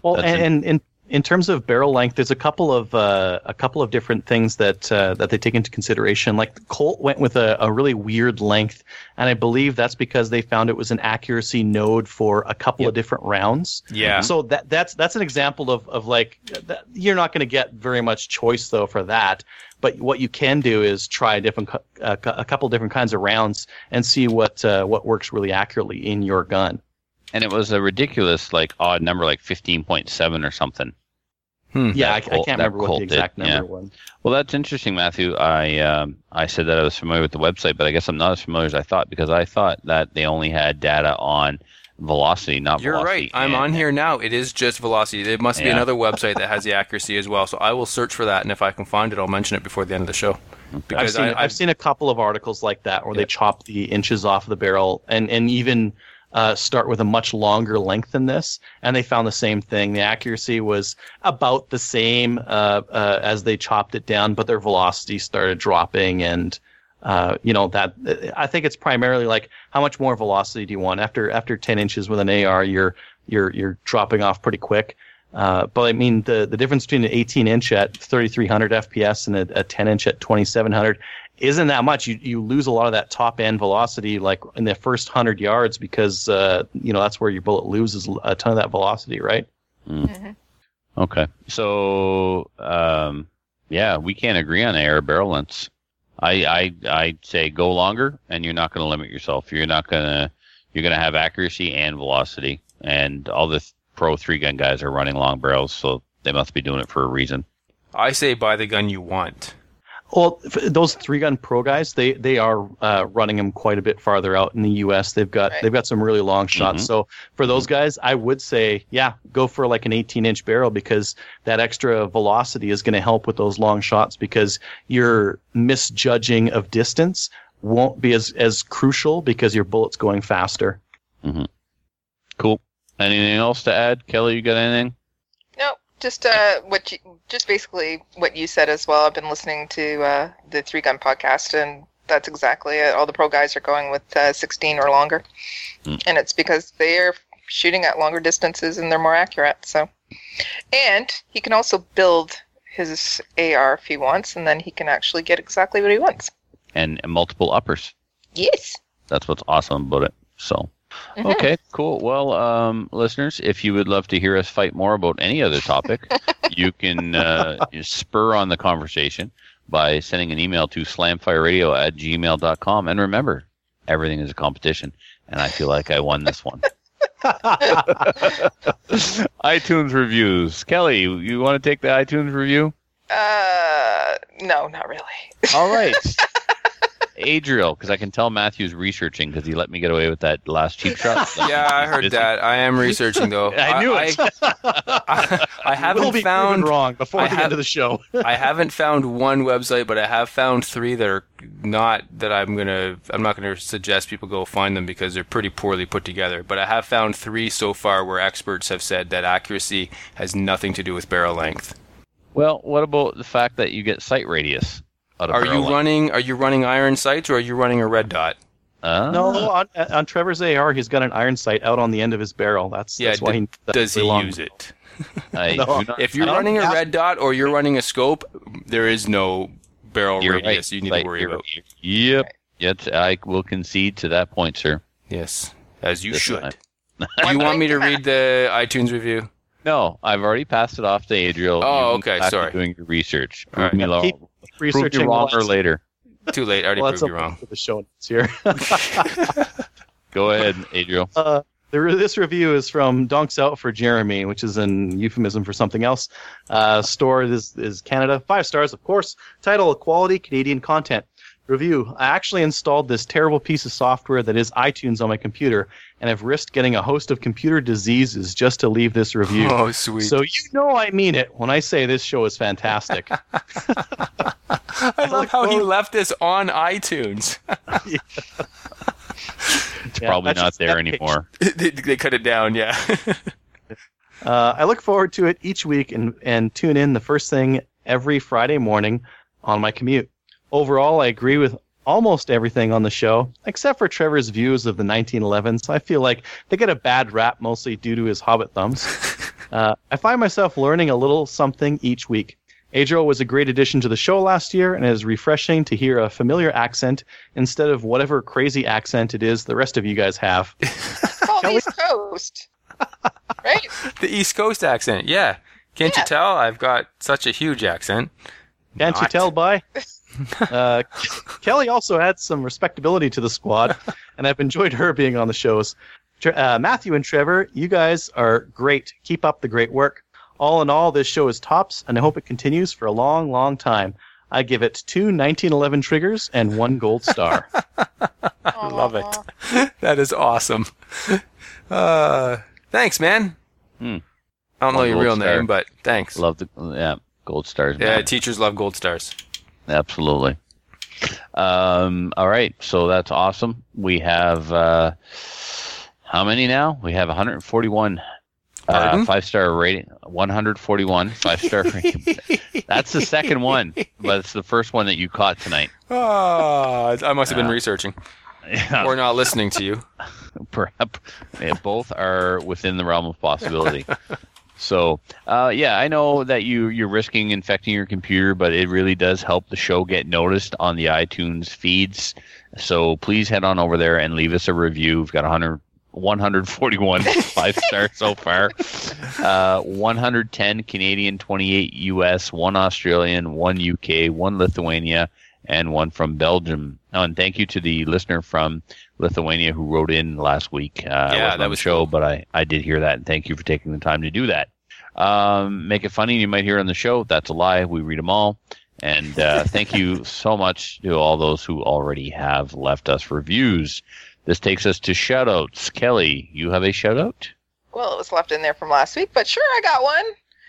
Well, That's and, in- in in terms of barrel length, there's a couple of uh, a couple of different things that uh, that they take into consideration. Like Colt went with a, a really weird length, and I believe that's because they found it was an accuracy node for a couple of different rounds. Yeah. So that that's that's an example of of like that, you're not going to get very much choice though for that. But what you can do is try a different cu- uh, a couple different kinds of rounds and see what uh, what works really accurately in your gun. And it was a ridiculous, like, odd number, like 15.7 or something. Yeah, I, I can't remember what Colt the did, exact number yeah. was. Well, that's interesting, Matthew. I um, I said that I was familiar with the website, but I guess I'm not as familiar as I thought because I thought that they only had data on velocity, not You're velocity. right. I'm and- on here now. It is just velocity. There must be Yeah. another website that has the accuracy as well. So I will search for that, and if I can find it, I'll mention it before the end of the show. I've seen, I, I've I've seen a couple of articles like that where Yeah. they chop the inches off the barrel and, and even uh, start with a much longer length than this. And they found the same thing. The accuracy was about the same uh, uh, as they chopped it down, but their velocity started dropping. And, uh, you know, that I think it's primarily like how much more velocity do you want? After after 10 inches with an AR, you're you're you're dropping off pretty quick. Uh, but I mean, the, the difference between an 18 inch at 3300 FPS and a, a 10 inch at 2700 isn't that much. You, you lose a lot of that top end velocity, like in the first 100 yards, because, uh, you know, that's where your bullet loses a ton of that velocity, right? Okay. So, um, yeah, we can't agree on air barrel lengths. I, I, I say go longer, and you're not going to limit yourself. You're not going to, you're going to have accuracy and velocity. And all the th- pro three gun guys are running long barrels, so they must be doing it for a reason. I say buy the gun you want. Well, those three gun pro guys, they they are uh, running them quite a bit farther out in the U.S. They've got Right. they've got some really long shots. Mhm. So for those guys, I would say, yeah, go for like an 18 inch barrel because that extra velocity is going to help with those long shots because your misjudging of distance won't be as as crucial because your bullet's going faster. Cool. Anything else to add, Kelly? You got anything? No, just uh, what you, just basically what you said as well. I've been listening to uh, the Three Gun podcast, and that's exactly it. All the pro guys are going with uh, 16 or longer, Hmm. and it's because they are shooting at longer distances and they're more accurate. So, and he can also build his AR if he wants, and then he can actually get exactly what he wants. And, and multiple uppers. Yes. That's what's awesome about it. So. Okay, cool. Well, um, listeners, if you would love to hear us fight more about any other topic, you can uh, spur on the conversation by sending an email to slamfireradio at gmail.com. And remember, everything is a competition, and I feel like I won this one. iTunes reviews. Kelly, you, you want to take the iTunes review? Uh, no, not really. All right. Adriel, because I can tell Matthew's researching because he let me get away with that last cheap shot. Yeah, I heard Busy. that. I am researching though. I knew it. I, I will haven't be found wrong before I the have- end of the show. I haven't found one website, but I have found three that are not that I'm gonna. I'm not gonna suggest people go find them because they're pretty poorly put together. But I have found three so far where experts have said that accuracy has nothing to do with barrel length. Well, what about the fact that you get sight radius? Out of Are you running? Are you running iron sights or are you running a red dot? Uh, No, on, on Trevor's AR, he's got an iron sight out on the end of his barrel. That's, Yeah, that's why d- he that's Does he long. use it? I No. If you're I running a red dot or you're running a scope, there is no barrel you're radius right. you need Sight- to worry you're- about. Yep. Yet I will concede to that point, sir. Yes, as you This should. Do you want me to read the iTunes review? No, I've already passed it off to Adriel. Oh, You okay, go back sorry. Doing your research. All right. Prove me, lo- prove researching me wrong or later. Too late. I already Well, proved you wrong. for the show notes here. Go ahead, Adriel. Uh, the, re- this review is from Donks Out for Jeremy, which is an euphemism for something else. Uh, store is, is Canada. Five stars, of course. Title Quality Canadian Content. Review I actually installed this terrible piece of software that is iTunes on my computer, and have risked getting a host of computer diseases just to leave this review. Oh, sweet. So you know I mean it when I say this show is fantastic. I love how he left this on iTunes. It's Yeah, probably not there anymore. they, they cut it down, yeah. Uh, I look forward to it each week and, and tune in the first thing every Friday morning on my commute. Overall, I agree with almost everything on the show, except for Trevor's views of the 1911s. I feel like they get a bad rap mostly due to his hobbit thumbs. Uh, I find myself learning a little something each week. Adriel was a great addition to the show last year, and it is refreshing to hear a familiar accent instead of whatever crazy accent it is the rest of you guys have. It's called East Coast. right? the East Coast accent, yeah. Can't Yeah. you tell? I've got such a huge accent. Can't you tell by? Uh, Kelly also adds some respectability to the squad, and I've enjoyed her being on the shows. Uh, Matthew and Trevor, you guys are great. Keep up the great work. All in all, this show is tops, and I hope it continues for a long, long time. I give it two 1911 triggers and one gold star. Love it. that is awesome. Uh, thanks, man. Hmm. I don't know Well, your gold real star. name, but thanks. Love the yeah gold stars. Yeah, man. teachers love gold stars. Absolutely. Um, all right, so that's awesome. We have uh, how many now? We have 141 uh, five star rating. 141 five star rating. That's the second one, but it's the first one that you caught tonight. Oh, I must have been Yeah. researching Yeah, or not listening to you. perhaps yeah, both are within the realm of possibility. So, uh, yeah, I know that you you're risking infecting your computer, but it really does help the show get noticed on the iTunes feeds. So please head on over there and leave us a review. We've got 100, 141 five stars so far, uh, 110 Canadian, 28 US, one Australian, one UK, one Lithuania, and one from Belgium. Oh, and thank you to the listener from Lithuania who wrote in last week. Uh, I Yeah, wasn't that was show, cool. but I, I did hear that, and thank you for taking the time to do that. Um, make it funny, you might hear on the show. That's a lie. We read them all. And uh, thank you so much to all those who already have left us reviews. This takes us to shoutouts. Kelly, you have a shoutout? Well, it was left in there from last week, but sure, I got one.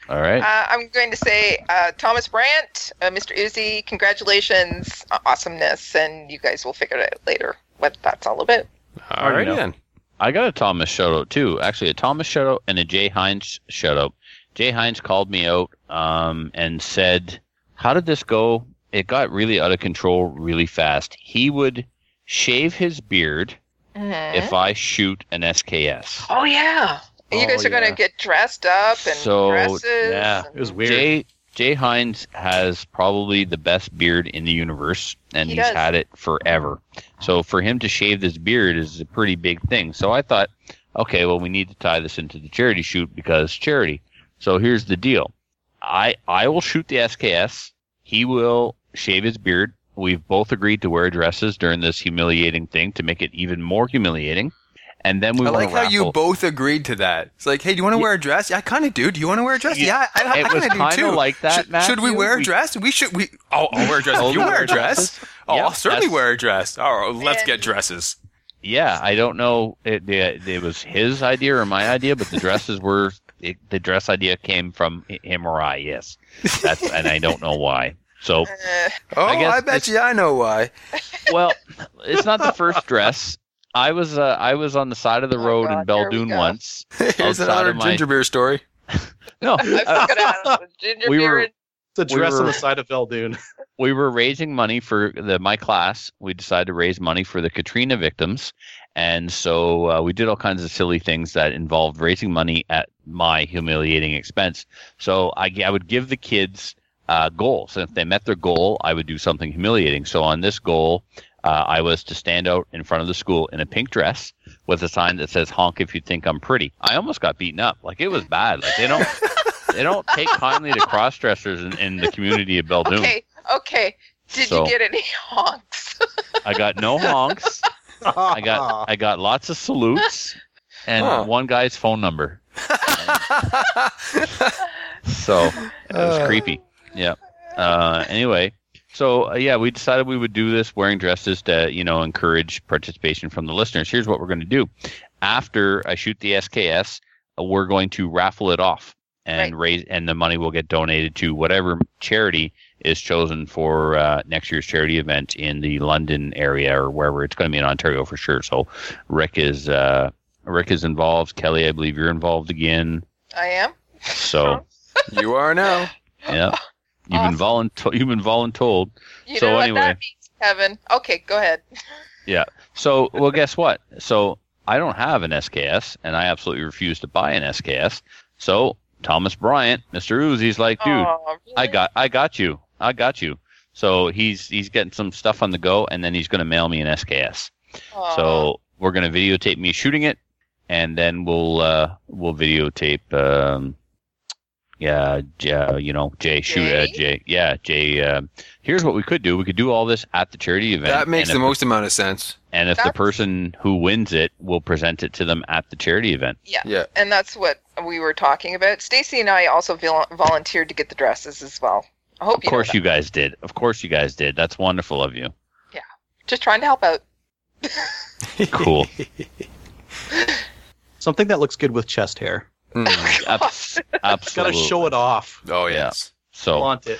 All right. Uh, I'm going to say uh, Thomas Brandt, uh, Mr. Uzi, congratulations, uh, awesomeness, and you guys will figure it out later what that's all about. All right, then. I got a Thomas shoutout too. Actually, a Thomas shoutout and a Jay Hines shoutout. Jay Hines called me out um, and said, "How did this go? It got really out of control really fast. He would shave his beard Mhm. if I shoot an SKS." oh yeah, you Oh, guys are gonna get dressed up and So, dresses. yeah, and- it was weird. Jay Jay Hines has probably the best beard in the universe, and He he's does. had it forever. So for him to shave this beard is a pretty big thing. So I thought, okay, well we need to tie this into the charity shoot because charity. So here's the deal: I I will shoot the SKS. He will shave his beard. We've both agreed to wear dresses during this humiliating thing to make it even more humiliating. And then we will. I like how raffle. you both agreed to that. It's like, hey, do you want to wear a dress? Yeah, I kind of do. Do you want to wear a dress? Yeah, I, I, It I was kind of do kinda too. like that, Should, should we wear a dress? We should. We. I'll, I'll wear a dress. Oh, you wear wear a dress, dresses. oh, Yeah, I'll certainly wear a dress. Oh, let's And- get dresses. Yeah, I don't know. It, it, it was his idea or my idea, but the dresses were it, the dress idea came from him or I. Yes, that's and I don't know why. So, Uh, Oh, I, guess bet it's- you I know why. well, it's not the first dress. I was uh, I was on the side of the Oh, road in God, here Belledune once. Here's Outside another my- ginger beer story. No, uh, going to ask ginger we beer were- and It's a we dress on the side of Belledune. we were raising money for the my class. We decided to raise money for the Katrina victims, and so uh, we did all kinds of silly things that involved raising money at my humiliating expense. So I, I would give the kids uh, goals, and if they met their goal, I would do something humiliating. So on this goal, uh, I was to stand out in front of the school in a pink dress with a sign that says "honk if you think I'm pretty." I almost got beaten up. Like it was bad. Like they don't they don't take kindly to cross dressers in, in the community of Belledune. Okay, okay. Did So- you get any honks? I got no honks. I got I got lots of salutes and Huh. one guy's phone number. So it was Uh. creepy. Yeah. Uh, anyway, so uh, yeah, we decided we would do this wearing dresses to you know encourage participation from the listeners. Here's what we're going to do. After I shoot the SKS, uh, we're going to raffle it off and raise, and the money will get donated to whatever charity is chosen for uh, next year's charity event in the London area or wherever it's going to be in Ontario for sure. So Rick is uh, Rick is involved. Kelly, I believe you're involved again. I am. So you are now. yeah, you've been voluntold. You've been voluntold. You So know what anyway. that means, Kevin. Okay, go ahead. Yeah. So well, guess what? So I don't have an SKS, and I absolutely refuse to buy an SKS. So Thomas Bryant, Mr. Uzi's like, dude, Aw, I got, I got you, I got you. So he's he's getting some stuff on the go, and then he's going to mail me an SKS. Aw. So we're going to videotape me shooting it, and then we'll uh, we'll videotape. Um, yeah, J- uh, you know, Jay shoot uh, Jay? Jay. Yeah, Jay. Uh, here's what we could do: we could do all this at the charity event. That makes the if most amount of sense. and if the person who wins it will present it to them at the charity event. yeah. Yeah. and that's what we were talking about. Stacy and I also vol- volunteered to get the dresses as well. I hope Of you course, you guys did. Of course, you guys did. That's wonderful of you. Yeah, Just trying to help out. Cool. Something that looks good with chest hair. Mm. Abs- Got to show it off. Oh Yeah. yes. So, want it.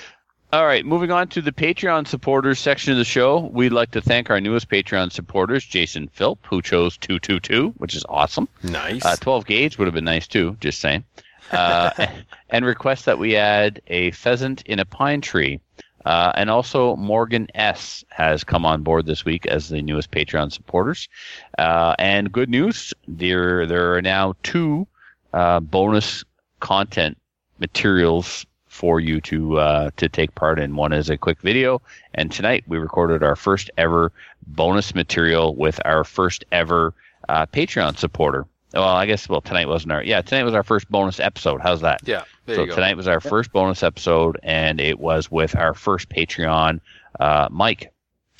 all right, moving on to the Patreon supporters section of the show. We'd like to thank our newest Patreon supporters, Jason Philp, who chose 222, which is awesome. Nice. Uh, 12 gauge would have been nice too, just saying. Uh, and request that we add a pheasant in a pine tree. Uh, and also, Morgan S. has come on board this week as the newest Patreon supporters. Uh, and good news, there there are now two uh, bonus content materials for you to uh, to take part in. One is a quick video, and tonight we recorded our first ever bonus material with our first ever uh, Patreon supporter. Well, I guess well tonight wasn't our yeah tonight was our first bonus episode. How's that? yeah. There so you go. tonight was our first bonus episode, and it was with our first Patreon, uh, Mike.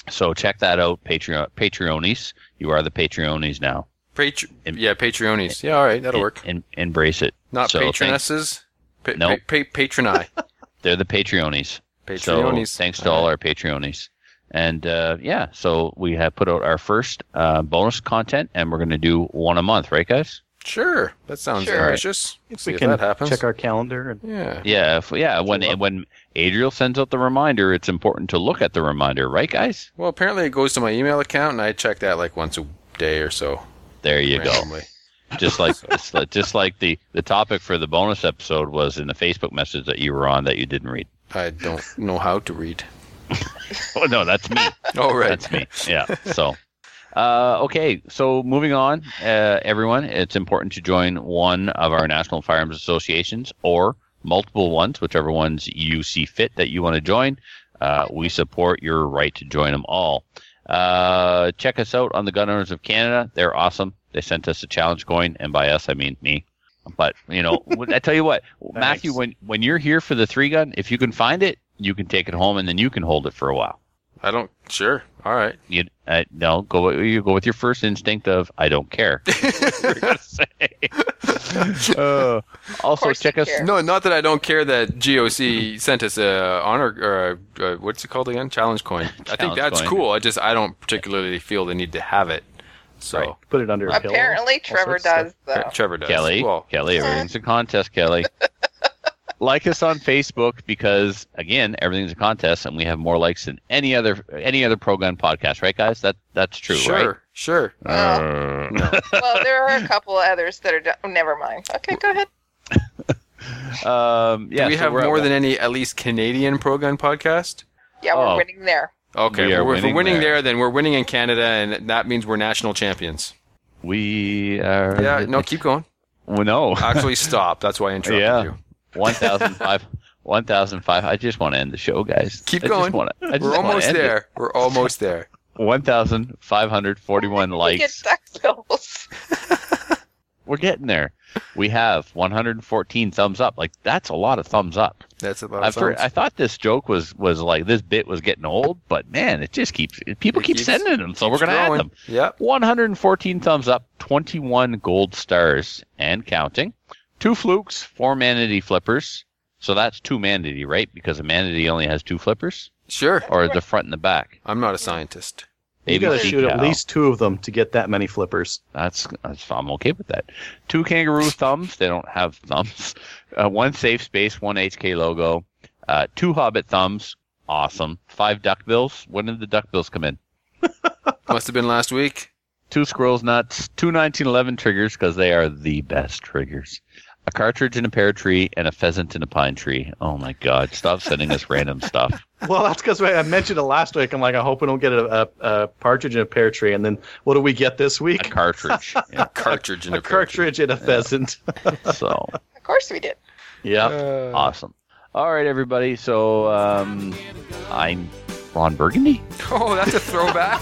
So check that out, Patreon Patreonies. You are the Patreonies now. Patr- Em- yeah, Patreonies. Yeah, all right, that'll work. En- embrace it. Not so thanks- patronesses. Pa- Nope. pa- pa- patroni. They're the Patreonies. So thanks to all our Patreonies. And uh, yeah, so we have put out our first uh, bonus content, and we're going to do one a month, right, guys? Sure, that sounds Sure. ambitious. If See we if can that check our calendar. And, yeah. Yeah, if, yeah. When when Adriel sends out the reminder, it's important to look at the reminder, right, guys? Well, apparently it goes to my email account, and I check that like once a day or so. There you go. randomly. just like just like- just like the the topic for the bonus episode was in the Facebook message that you were on that you didn't read. I don't know how to read. Oh no, that's me. Oh, right. That's me. Yeah. So, uh, okay. So moving on, uh, everyone, it's important to join one of our national firearms associations or multiple ones, whichever ones you see fit that you want to join. Uh, we support your right to join them all. Uh, check us out on the Gun Owners of Canada. They're awesome. They sent us a challenge coin, and by us I mean me. But you know, I tell you what, Matthew, when when you're here for the three gun, if you can find it, you can take it home, and then you can hold it for a while. I don't. Sure. All right. You uh, no go you go with your first instinct of I don't care. You're gonna say. Uh, also check us. care. No, not that I don't care that GOC sent us a honor or a, uh, what's it called again? Challenge coin. I think that's coin. cool. I just I don't particularly feel the need to have it. So Right. put it under a pillow. Apparently, Trevor sorts of does though. Trevor does. Kelly, Well, Kelly, everything's a contest, Kelly. like us on Facebook because again, everything's a contest, and we have more likes than any other any other pro gun podcast, right, guys? That that's true, right? sure, sure. right? Uh, well, there are a couple others that are. Do- oh, never mind. Okay, go ahead. um, yeah, Do we so have more one- than any at least Canadian pro gun podcast? Yeah, we're Oh. winning there. Okay, We are well, if we're winning winning there. there. then we're winning in Canada, and that means we're national champions. we are. Yeah, no, keep going. well, no. Actually, stop. That's why I interrupted Yeah. you. One thousand five. One thousand five. I just want to end the show, guys. Keep I going. Just wanna, I just We're almost end it. there. We're almost there. 1,541 We get likes. duckbills. We're getting there. We have 114 thumbs up. Like that's a lot of thumbs up. That's a lot of I've heard, thumbs. I thought this joke was was like this bit was getting old, but man, it just keeps people It keep keeps- sending them, so we're gonna add them. Yep. 114 thumbs up, 21 gold stars and counting, two flukes, four manatee flippers. So that's two manatee, right? Because a manatee only has two flippers, Sure. or the front and the back. I'm not a scientist. You got to ABC shoot at least two of them to get that many flippers. That's, that's I'm okay with that. Two kangaroo thumbs. They don't have thumbs. Uh, one safe space. One HK logo. Uh, two hobbit thumbs. Awesome. Five duck bills. When did the duck bills come in? Must have been last week. Two squirrels nuts. Two 1911 triggers because they are the best triggers. A cartridge in a pear tree and a pheasant in a pine tree. Oh my God! Stop sending us random stuff. Well, that's because I mentioned it last week. I'm like, I hope we don't get a, a, a partridge in a pear tree. And then what do we get this week? A cartridge. Yeah, Cartridge in A a cartridge and a pheasant. so Of course we did. yeah. Uh, awesome. All right, everybody. So um, I'm Ron Burgundy. Oh, that's a throwback.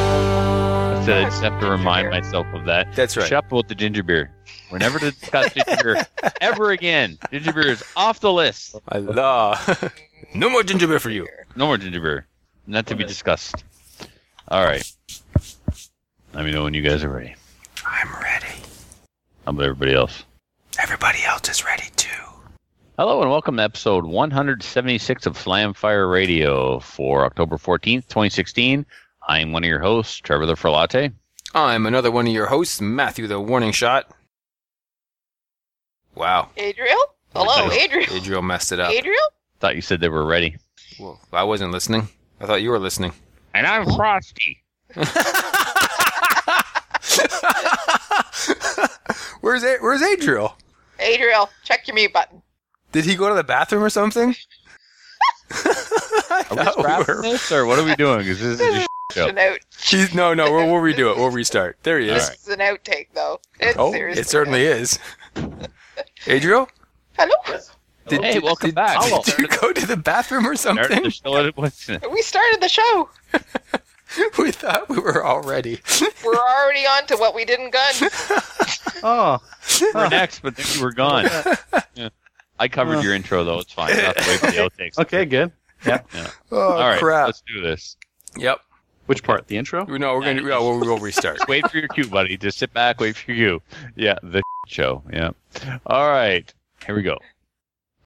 I said just have to remind myself of that. That's right. Shut up with the ginger beer. We're never to discuss ginger beer ever again. Ginger beer is off the list. Allah. no more ginger beer for you. No more ginger beer. Not to be discussed. All right. Let me know when you guys are ready. I'm ready. How about everybody else? Everybody else is ready too. Hello and welcome to episode 176 of Slamfire Radio for October 14th, 2016. I'm one of your hosts, Trevor the Frelate. I'm another one of your hosts, Matthew the Warning Shot. Wow. Adriel? Hello, Okay. Adriel. Adriel messed it up. Adriel? Thought you said they were ready. Well, I wasn't listening. I thought you were listening. And I'm Frosty. where's A- Where's Adriel? Adriel, check your mute button. Did he go to the bathroom or something? I Are we we were- this, or what are we doing? Is this just Yep. An out. He's, no, no, we'll, we'll redo it. We'll restart. There he is. This is an outtake, though. It's Oh, it certainly is. Adriel? Hello? Did, Hey, did- welcome did- back. Did you go to the bathroom or something? the show at- what's it? We started the show. we thought we were already. We're already on to what we didn't gun. Oh, We're next, but then you were gone. Yeah. I covered your intro though. It's fine. Not the way for the outtakes. okay, good. Yeah. Oh, All right, crap. let's do this. Yep. Which part? The intro? No, we're gonna. Yeah, we'll, we'll restart. Wait for your cue, buddy. Just sit back, wait for you. Yeah, the show. Yeah. All right, here we go.